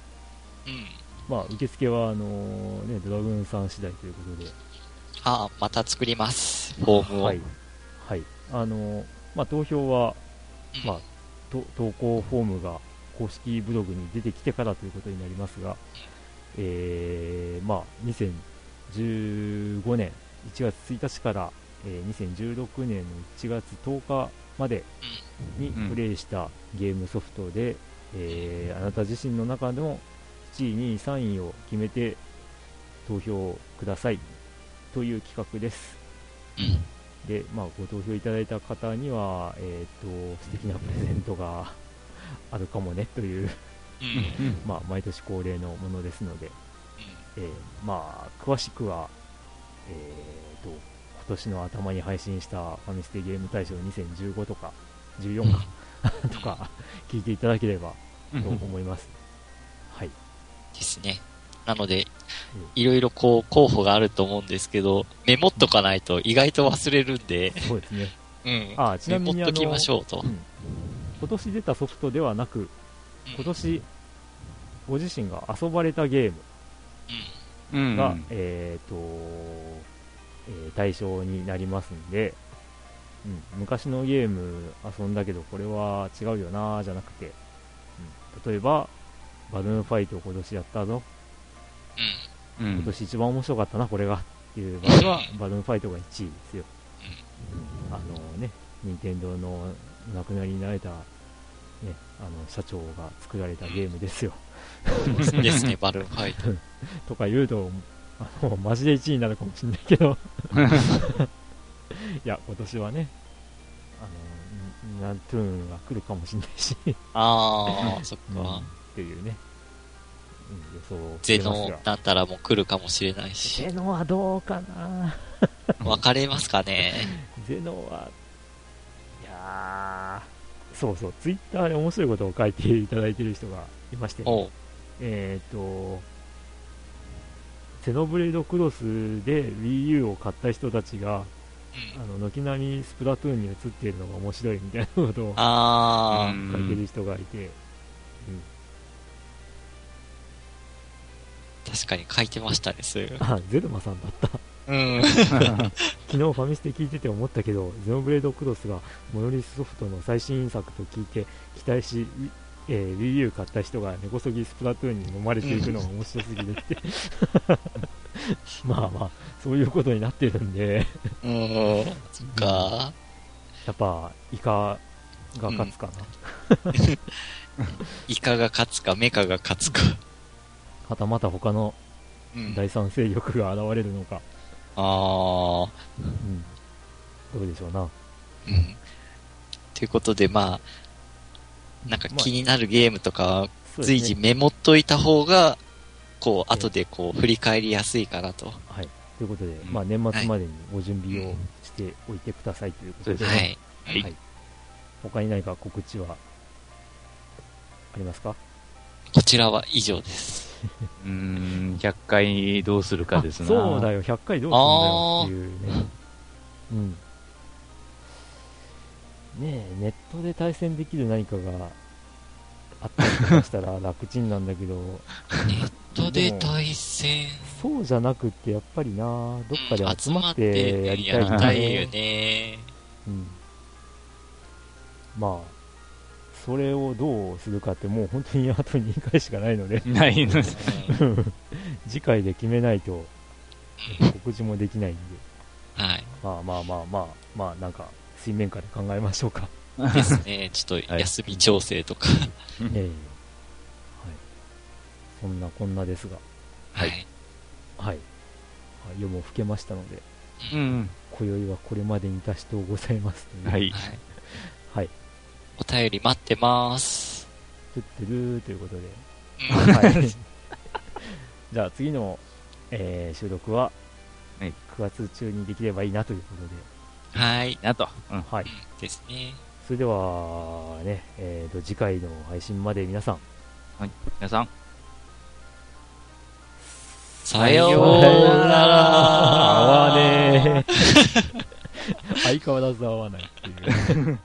D: まあ、受付は、あのね、ドラグーンさん次第ということで、
C: ああ、また作ります。フォームを。
D: はい、はい、あのまあ、投票は、
C: うん
D: まあ、と投稿フォームが公式ブログに出てきてからということになりますが、えーまあ、2015年1月1日から、えー2016年の1月10日までに
B: うん
D: プレイしたゲームソフトで、えーあなた自身の中でも1位、2位、3位を決めて投票くださいという企画です。
C: うん。
D: で、まあ、ご投票いただいた方には、えー、と素敵なプレゼントがあるかもねという。まあ、毎年恒例のものですので、えーまあ、詳しくは、えー、と年の頭に配信したファミステゲーム大賞2015とか、14か、とか、聞いていただければと思います。はい。
C: ですね。なので、いろいろこう、候補があると思うんですけど、メモっとかないと意外と忘れるんで、
D: そうですね。
C: うん。
D: あちなみに
C: メモっときましょうと。
D: うん今年出たソフトではなく、今年、ご自身が遊ばれたゲーム。
B: うん。
D: が、えっ、と、えー対象になりますんで、うん、昔のゲーム遊んだけど、これは違うよなーじゃなくて、うん、例えば、バルーンファイト今年やったぞ、
C: うん。
B: うん。
D: 今年一番面白かったな、これがっていう場合は、バルーンファイトが1位ですよ。あのね、任天堂のお亡くなりになられた、ね、あの社長が作られたゲームですよ。
C: うん。ですね、バルーン。
D: とか言うと、あの、マジで1位になるかもしれないけど、いや、今年はね、あの、ナトゥーンが来るかもしれないし、
C: あー、そっ
D: うん
C: か。
D: っていうね、うん、予想を
C: ゼ。ノなんたらも来るかもしれないし。
D: ゼノはどうかな
C: 分かれますかね。
D: ゼノは、いやー、そうそう、ツイッターで面白いことを書いていただいてる人がいまして。えっ、と、ゼノブレードクロスで Wii U を買った人たちが、あの軒並みスプラトゥーンに映っているのが面白いみたいなことを書いてる人がいて、
C: 確かに書いてましたね、そういう。
D: あ、ゼルマさんだった。
C: うん。
D: 昨日ファミステ聞いてて思ったけど、ゼノブレードクロスがモノリスソフトの最新作と聞いて期待し、えー Wii U 買った人が根こそぎスプラトゥーンに飲まれていくのが面白すぎるって。まあまあ、そういうことになってるんで、
C: うん。そっか。
D: やっぱ、イカが勝つかな。
C: イカが勝つか、メカが勝つか。
D: はたまた他の
C: うん。
D: 第三勢力が現れるのか、
C: あー。
D: うん、どうでしょうな。
C: うん。ということで、まあ、なんか気になるゲームとか随時メモっといた方が、こう、
D: ええ
C: 後でこう、振り返りやすいかなと。
D: はい。ということで、
B: ん
D: まあ年末までにご準備をしておいてくださいということで。
C: はい
B: はい。
D: 他に何か告知はありますか？
C: こちらは以上です。
B: うーん、100回どうするかですな。
D: あそうだよ、100回どうするんだよっていうね。うん。ねえ、ネットで対戦できる何かがあったりとかしたら楽ちんなんだけど、
C: とで対戦。
D: そうじゃなくって、やっぱりな、どっかで集まってやりたい
C: やり
D: よ
C: たいよね。
D: うん。まあ、それをどうするかってもう本当にあと2回しかないので、
B: ないの。
D: 次回で決めないと告知もできないんで、
C: はい。
D: まあまあまあまあ、まあなんか水面下で考えましょうか。
C: ですね。ちょっと休み調整とか。
D: ええはい。そんなこんなですが、
C: はい。
D: はい。あ夜も更けましたので、
B: うん。
D: 今宵はこれまでに達しとうございます
C: い。
D: はい。
C: お便り待ってます。
D: トゥットゥルーということで、
C: うん
D: はい。じゃあ次の、えー収録は、
B: はい
D: 9月中にできればいいなということ
C: はい。
B: なと。うん。
D: で、はい。
C: ですね。
D: それでは、ね、えーと、次回の配信まで皆さん、
B: 皆さん、
C: さようなら。
D: 合わねえ。相変わらず合わないっていう。